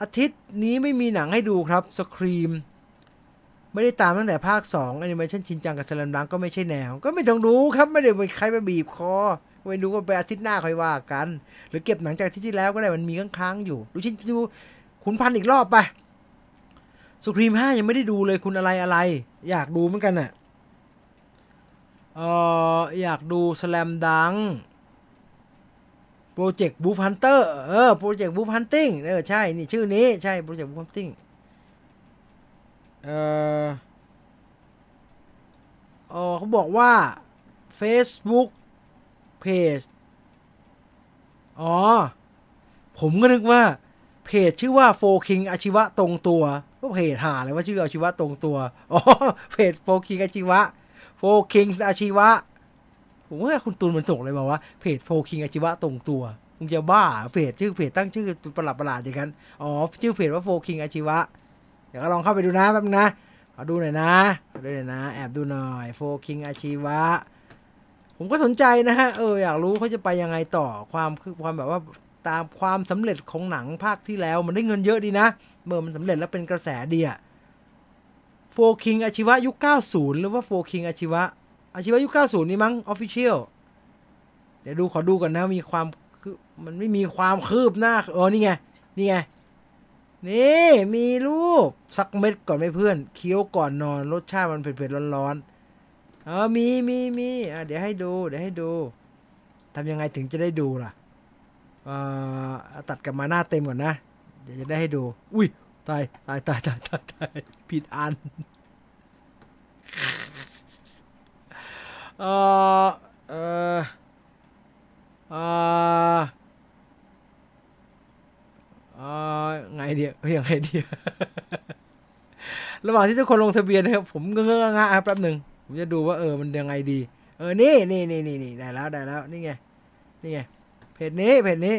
อาทิตย์นี้ไม่มีหนังให้ดูครับสครีม ไม่ได้ตามตั้งแต่ภาค2แอนิเมชันชินจังกับ Slam Dunk ก็ไม่ใช่แนว ก็ไม่ต้องดูครับ ไม่ได้ไปใครไปบีบคอไปดูก็ไปอาทิตย์หน้าค่อยว่ากัน หรือเก็บหนังจากที่ที่แล้วก็ได้มันมีค้างๆอยู่ ดูชินดูขุนพันอีกรอบไป Scream ห้ายังไม่ได้ดูเลยคุณอะไรอะไร อยากดูเหมือนกันอะเอออยากดู Slam Dunk Project Wolf Hunter เออ Project Wolf Hunting เออใช่ นี่ชื่อนี้ใช่ Project Wolf Hunting เออเออเขาบอกว่า Facebook Page อ๋อ ผมก็นึกว่าเพจชื่อว่าโฟคิงอาชีวะตรงตัวก็เพจหาเลยว่าชื่ออาชีวะตรงตัว อ๋อ เพจโฟคิงอาชีวะโฟคิงอาชีวะ ผมว่าคุณตูนมันส่งเลยมาว่าเพจโฟคิงอาชีวะตรงตัวมึงจะบ้าเพจชื่อเพจตั้งชื่อประหลาดประหลาดอย่างนั้น อ๋อ ชื่อเพจว่าโฟคิงอาชีวะ เดี๋ยวก็ลองเข้าไปดูนะแป๊บนึงนะขอดูหน่อยนะขอดูหน่อยนะ แอบดูหน่อยโฟคิงอาชีวะ ผมก็สนใจนะฮะเอออยากรู้เขาจะไปยังไงต่อความคือความแบบว่าตามความสำเร็จของหนังภาคที่แล้ว มันได้เงินเยอะดีนะเมื่อมันสำเร็จแล้วเป็นกระแสดีอะโฟคิงอาชีวะยุค 90 หรือว่าโฟคิงอาชีวะอาชีวะยุค 90 นี่มั้งออฟฟิเชียลเดี๋ยวดูขอดูก่อนนะมีความคือมันไม่มีความคืบหน้าเออนี่ไงนี่ไง นี่มีรูปสักเม็ดก่อนไหมเพื่อน เคี้ยวก่อนนอนรสชาติมันเผ็ดๆร้อนๆเออมีมีมีอะเดี๋ยวให้ดู เดี๋ยวให้ดูทำยังไงถึงจะได้ดูล่ะเอ่อตัดกลับมาหน้าเต็มก่อนนะ เดี๋ยวจะได้ให้ดู อุ้ยตายตายตายตายตายตายผิดอันเออเออเออเออไง เดียวยังไงเดีย ระหว่างที่ทุกคนลงทะเบียนนะครับ ผมเงื้องะแป๊บหนึ่งผมจะดูว่าเออมันยังไงดี เออนี่นี่นี่นี่นี่ได้แล้วได้แล้วนี่ไงนี่ไงเพจนี้เพจนี้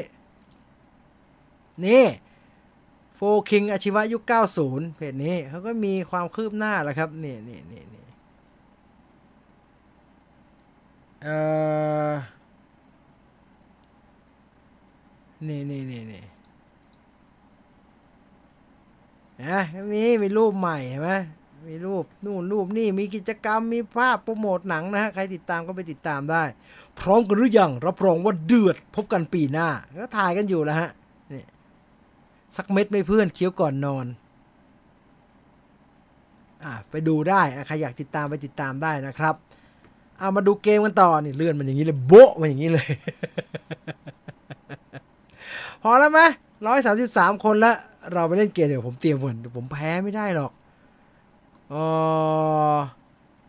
นี่โฟคิงอาชีวะยุค 90 เพจนี้เขาก็มีความคืบหน้าแล้วครับนี่นี่นี่นี่เออนี่นี่นี่นี่ นะมีมีรูปใหม่เห็นไหมมีรูปนู่นรูปนี่มีกิจกรรมมีภาพโปรโมทหนังนะฮะใครติดตามก็ไปติดตามได้ พร้อมกันหรือยังรับรองว่าเดือดพบกันปีหน้าก็ถ่ายกันอยู่แล้วฮะนี่สักเม็ดไม่เพื่อนเคี้ยวก่อนนอนอ่าไปดูได้ใครอยากติดตามไปติดตามได้นะครับเอามาดูเกมกันต่อนี่เลื่อนมันอย่างนี้เลยโบ๊ะมันอย่างนี้เลย พอแล้วไหมร้อยสาสิบสามคนแล้ว เราไปเล่นเกมเดี๋ยวผมเตรียมก่อนเดี๋ยวผมแพ้ไม่ได้หรอกออ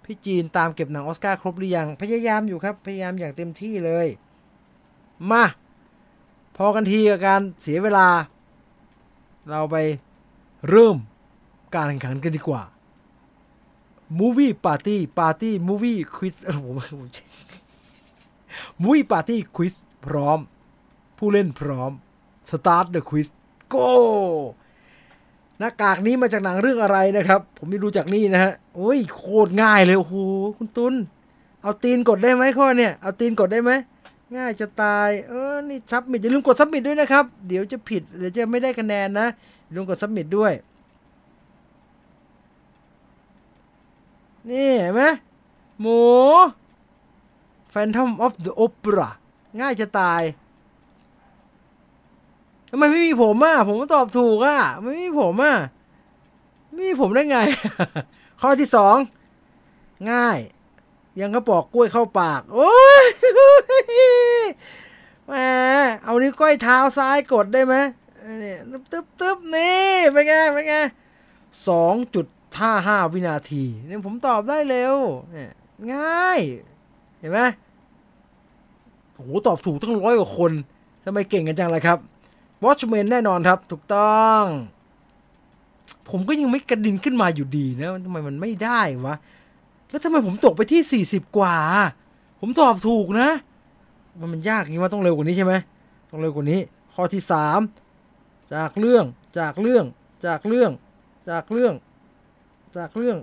พี่จีนตามเก็บหนังออสการ์ครบหรือยัง พยายามอยู่ครับ พยายามอย่างเต็มที่เลย มา พอกันทีกับการเสียเวลา เราไปเริ่มการแข่งขันกันดีกว่า Movie Party Party Movie Quiz โอ้โห Movie Party Quiz พร้อม ผู้เล่นพร้อม Start the Quiz Go หน้ากากนี้มาจากหนังเรื่องอะไรนะครับ ผมไม่รู้จากนี่นะฮะโอ้ยโคตรง่ายเลยโอ้โหคุณตุนเอาตีนกดได้ไหมข้อเนี่ยเอาตีนกดได้ไหมง่ายจะตายเออนี่ submit อย่าลืมกด submit ด้วยนะครับ เดี๋ยวจะผิดเดี๋ยวจะไม่ได้คะแนนนะอย่าลืมกดซับมิดด้วย นี่เห็นไหมหมู Phantom of the Opera ง่ายจะตาย ทำไมไม่มีผมอะ ผมก็ตอบถูกอะ ไม่มีผมอะไม่มีผมได้ไง ข้อที่สองง่าย ยังก็ปอกกล้วยเข้าปาก โอ้ยแหมเอานิ้วก้อยเท้าซ้ายกดได้ไหมนี่ตึ๊บตึ๊บตึ๊บนี่เป็นไงเป็นไงสองจุดห้าห้าวินาทีเนี่ยผมตอบได้เร็วเนี่ยง่าย เห็นไหมโอ้โหตอบถูกตั้งร้อยกว่าคนทำไมเก่งกันจังเลยครับ Watchmen แน่นอนครับ ถูกต้อง ผมก็ยังไม่กระดินขึ้นมาอยู่ดีนะทำไมมันไม่ได้วะ แล้วทำไมผมตกไปที่ 40 กว่า ผมตอบถูกนะ มันมันยากอย่างนี้ว่าต้องเร็วกว่านี้ใช่ไหมต้องเร็วกว่านี้ ข้อที่ 3 จากเรื่องจากเรื่องจากเรื่องจากเรื่อง จากเรื่อง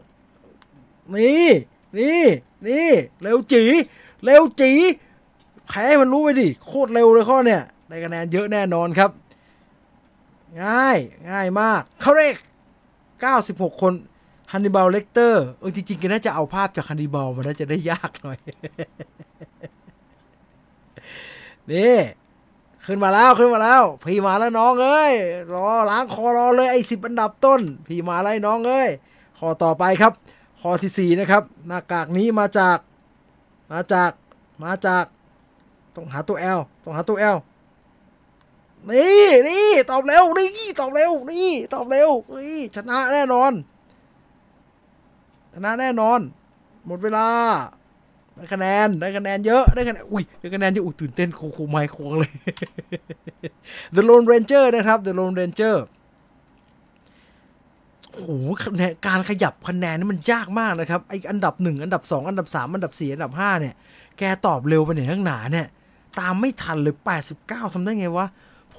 นี่นี่นี่เร็วจีเร็วจีแพ้มันรู้ไปดิ โคตรเร็วเลยข้อเนี่ยได้คะแนนเยอะแน่นอนครับ ง่าย ง่ายมากเขาเรก96 คนฮันนิบาลเลกเตอร์เออจริงๆก็น่าจะเอาภาพจากฮันนิบาลมาน่าจะได้ยากหน่อย นี่ ขึ้นมาแล้วขึ้นมาแล้ว พี่มาแล้วน้องเอ้ย รอล้างคอรอเลยไอ้สิบอันดับต้น พี่มาแล้วน้องเอ้ยข้อต่อไปครับข้อที่สี่นะครับ หน้ากากนี้มาจาก มาจากมาจาก ต้องหาตัว L ต้องหาตัว L นี่นี่ตอบเร็วนี่ตอบเร็วนี่ตอบเร็วนี่ชนะแน่นอน ชนะแน่นอน หมดเวลาได้คะแนนได้คะแนนเยอะได้คะแนนอุ้ยได้คะแนนเยอะอุ้ยตื่นเต้นโคโคไมค์โคงเลย The Lone Ranger นะครับ The Lone Ranger โอ้โหคะแนนการขยับคะแนนนี่มันยากมากนะครับไออันดับหนึ่งอันดับสองอันดับสามอันดับสี่อันดับห้าเนี่ย แกตอบเร็วไปเนี่ยทั้งหนาเนี่ย ตามไม่ทันเลย 89ทำได้ไงวะ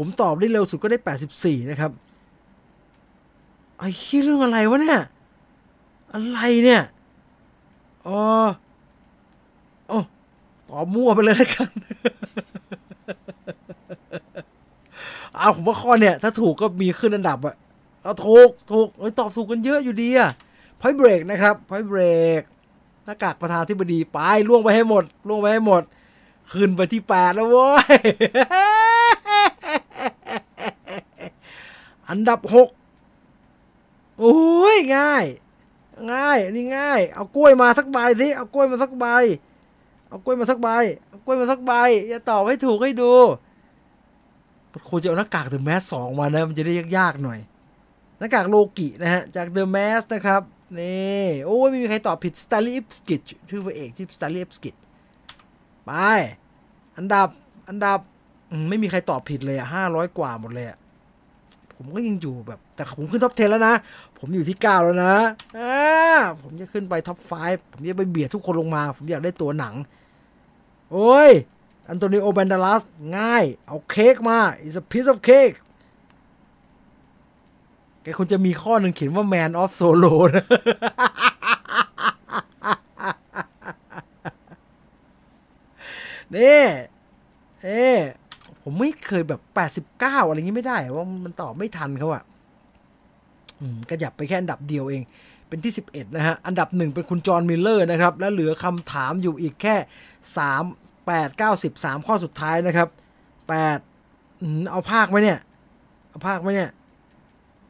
ผมตอบได้เร็วสุดก็ได้ 84 นะครับไอ้คิดเรื่องอะไรวะเนี่ย อะไรเนี่ยอ๋อโอ้ตอบมั่วไปเลยแล้วกันเอาผมว่าข้อเนี่ย ถ้าถูกก็มีขึ้นอันดับอะเอาถูกถูกเอ้ยตอบถูกกันเยอะอยู่ดีอะพอยเบรกนะครับพอยเบรกหน้ากากประธานที่บดีไปล่วงไปให้หมดล่วงไปให้หมด ขึ้นไปที่แปดแล้วโว้ย อันดับหกโอ้ยง่าย ง่ายนนี้ง่าย เอากล้วยมาสักใบสิเอากล้วยมาสักใบ เอากล้วยมาสักใบเอากล้วยมาสักใบอย่าตอบให้ถูกให้ดูควรจะเอาหน้ากากเดอะแมสสองมานะมันจะได้ยากๆหน่อยหน้ากากโลกินะฮะ จาก The Mask นะครับนี่โอ้ยไม่มีใครตอบผิด Stanley Ipkiss ชื่อพระเอกที่ Stanley Ipkiss ไป อันดับอันดับไม่มีใครตอบผิดเลยอะห้าร้อยกว่าหมดเลยอะ ผมก็ยังอยู่แบบ แต่ผมขึ้น top 10 แล้วนะ ผมอยู่ที่ 9 แล้วนะอ่าผมจะขึ้นไป top 5 ผมจะไปเบียดทุกคนลงมา ผมอยากได้ตั๋วหนัง โอ้ย อันโตนิโอแบนดาลัส ง่าย เอาเค้กมา it's a piece of cake แกควรจะมีข้อหนึ่งเขียนว่า man of solo นะนี่เอ๊ ผมไม่เคยแบบ89อะไรอย่างนี้ไม่ได้ ว่ามันตอบไม่ทันเขาอะอก็หยับไปแค่อันดับเดียวเอง เป็นที่ 11 นะฮะ อันดับหนึ่งเป็นคุณจอห์นมิลเลอร์นะครับ แล้วเหลือคำถามอยู่อีกแค่ 3 8 9 10 3ข้อสุดท้ายนะครับ 8 เอาภาคไหมเนี่ย เอาภาคไหมเนี่ย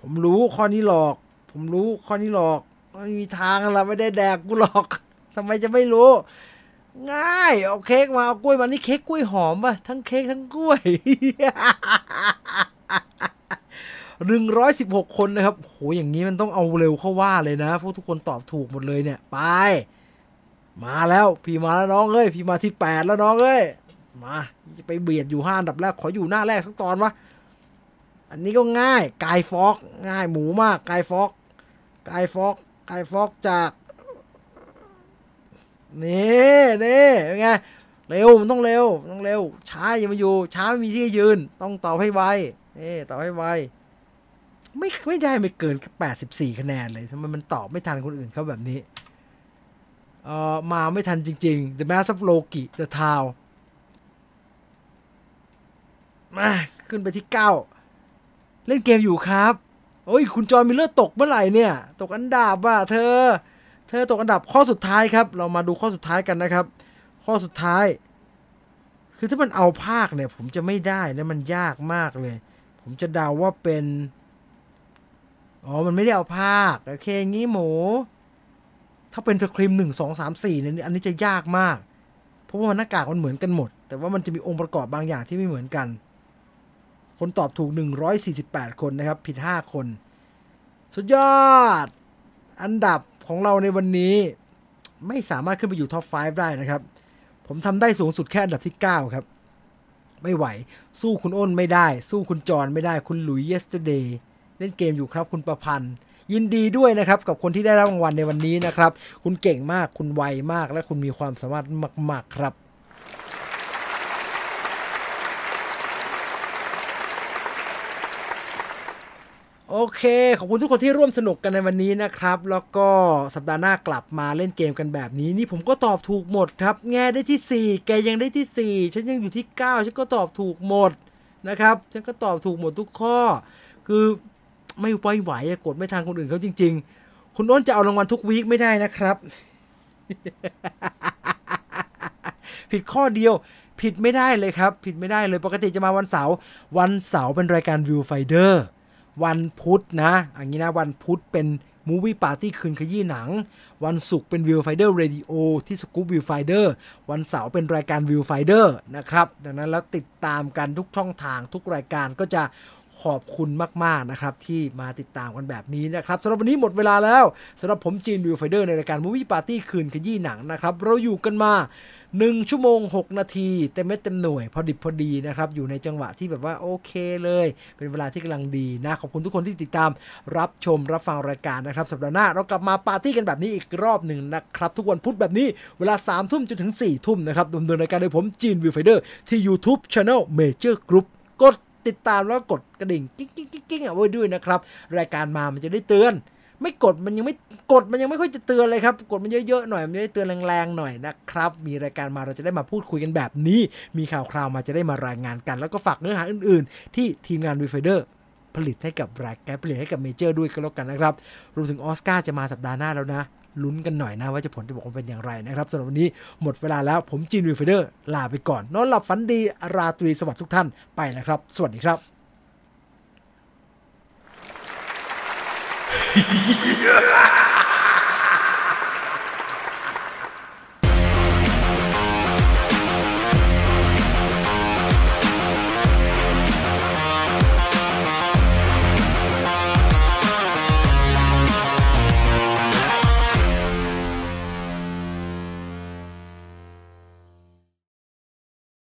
ผมรู้ข้อนี้หลอก ผมรู้ข้อนี้หลอก ไม่มีทางละไม่ได้แดกกูหรอกทำไมจะไม่รู้ ง่าย เอาเค้กมาเอากล้วยมานี่เค้กกล้วยหอมป่ะทั้งเค้กทั้งกล้วยหนึ่งร้อยสิบหกคนนะครับโหอย่างนี้มันต้องเอาเร็วเข้าว่าเลยนะพวกทุกคนตอบถูกหมดเลยเนี่ย ไป มาแล้ว พี่มาแล้วน้องเอ้ยพี่มาที่แปดแล้วน้องเอ้ยมาไปเบียดอยู่ห้าอันดับแรกขออยู่หน้าแรกสักตอนวะอันนี้ก็ง่ายกายฟอก ง่ายหมูมากกายฟอกกายฟอกกายฟอกจาก นี่นี่เป็นไงเร็วมันต้องเร็วต้องเร็ว ช้าอย่ามาอยู่ ช้าไม่มีที่ยืน ต้องตอบให้ไวนี่ตอบให้ไวไม่ไม่ได้ไม่เกินแปดสิบสี่คะแนนเลยทำไมมันตอบไม่ทันคนอื่นเขาแบบนี้เอ่อมาไม่ทันจริงๆ The Mask of Loki The Town มาขึ้นไปที่เก้าเล่นเกมอยู่ครับ โอ้ย คุณจอห์นมิลเลอร์ตกเมื่อไหร่เนี่ย ตกอันดับว่ะเธอ เธอตกอันดับข้อสุดท้ายครับ เรามาดูข้อสุดท้ายกันนะครับ ข้อสุดท้าย คือถ้ามันเอาภาคเนี่ย ผมจะไม่ได้นะมันยากมากเลย ผมจะเดาว่าเป็นอ๋อมันไม่ได้เอาภาคโอเคงี้หมู ถ้าเป็นสคริมหนึ่งสองสามสี่เนี่ยอันนี้จะยากมาก เพราะว่ามันหน้ากากมันเหมือนกันหมด แต่ว่ามันจะมีองค์ประกอบบางอย่างที่ไม่เหมือนกัน คนตอบถูก 148 คนนะครับ ผิด 5 คน สุดยอด อันดับ ของเราในวันนี้ไม่สามารถขึ้นไปอยู่ท็อป 5 ได้นะครับ ผมทำได้สูงสุดแค่อันดับที่ 9 ครับ ไม่ไหว สู้คุณอ้นไม่ได้ สู้คุณจอนไม่ได้ คุณหลุย yesterday เล่นเกมอยู่ครับ คุณประพันธ์ยินดีด้วยนะครับ กับคนที่ได้รับรางวัลในวันนี้นะครับ คุณเก่งมาก คุณไวมาก และคุณมีความสามารถมาก ๆ ครับ โอเค ขอบคุณทุกคนที่ร่วมสนุกกันในวันนี้นะครับ แล้วก็สัปดาห์หน้ากลับมาเล่นเกมกันแบบนี้ นี่ผมก็ตอบถูกหมดครับ แง่ได้ที่ 4 แกยังได้ที่ 4 ฉันยังอยู่ที่ 9 ฉันก็ตอบถูกหมดนะครับ ฉันก็ตอบถูกหมดทุกข้อ คือไม่ไหวไหวกดไม่ทันคนอื่นเขาจริง ๆ คุณอ้นจะเอารางวัลทุกวีคไม่ได้นะครับ ผิดข้อเดียวผิดไม่ได้เลยครับ ผิดไม่ได้เลยปกติจะมาวันเสาร์วันเสาร์เป็นรายการ Viewfinder วั วันพุธนะอย่างนี้นะวันพุธเป็น Movie Party คืนขยี้หนัง วันศุกร์เป็น Viewfinder Radio ที่ Scoop Viewfinder วันเสาร์เป็นรายการ Viewfinder นะครับ ดังนั้นแล้วติดตามกันทุกช่องทางทุกรายการก็จะขอบคุณมาก ๆ นะครับ ที่มาติดตามกันแบบนี้นะครับสำหรับวันนี้หมดเวลาแล้วสำหรับผมจีน Viewfinder ในรายการ Movie Party คืนขยี้หนังนะครับ เราอยู่กันมา 1 ชั่วโมง 6 นาทีเต็มเม็ดเต็มหน่วย พอดิบพอดีนะครับ อยู่ในจังหวะที่แบบว่าโอเคเลย เป็นเวลาที่กำลังดีนะ ขอบคุณทุกคนที่ติดตามรับชมรับฟังรายการนะครับ สัปดาห์หน้าเรากลับมาปาร์ตี้กันแบบนี้อีกรอบหนึ่งนะครับ ทุกวันพุธแบบนี้เวลาสามทุ่มจนถึงสี่ทุ่มนะครับดำเนินรายการโดยผมจีน Viewfinder ที่ YouTube Channel Major Group กดติดตามแล้วกดกระดิ่งกิ๊งกิ๊งกิ๊งกิ๊งเอาไว้ด้วยนะครับ รายการมามันจะได้เตือน ไม่กดมันยังไม่กดมันยังไม่ค่อยจะเตือนเลยครับ กดมันเยอะๆหน่อยมันจะได้เตือนแรงๆหน่อยนะครับ มีรายการมาเราจะได้มาพูดคุยกันแบบนี้ มีข่าวคราวมาจะได้มารายงานกัน แล้วก็ฝากเนื้อหาอื่นๆ ที่ทีมงาน Viewfinder ผลิตให้กับรายการผลิตให้กับเมเจอร์ด้วยก็แล้วกันนะครับ รวมถึงออสการ์จะมาสัปดาห์หน้าแล้วนะลุ้นกันหน่อยนะว่าจะผลจะบอกว่าเป็นอย่างไรนะครับสำหรับวันนี้หมดเวลาแล้วผมจีนวีไฟเดอร์ลาไปก่อน นอนหลับฝันดีราตรีสวัสดิ์ทุกท่านไปแล้วครับ สวัสดีครับ Yeah!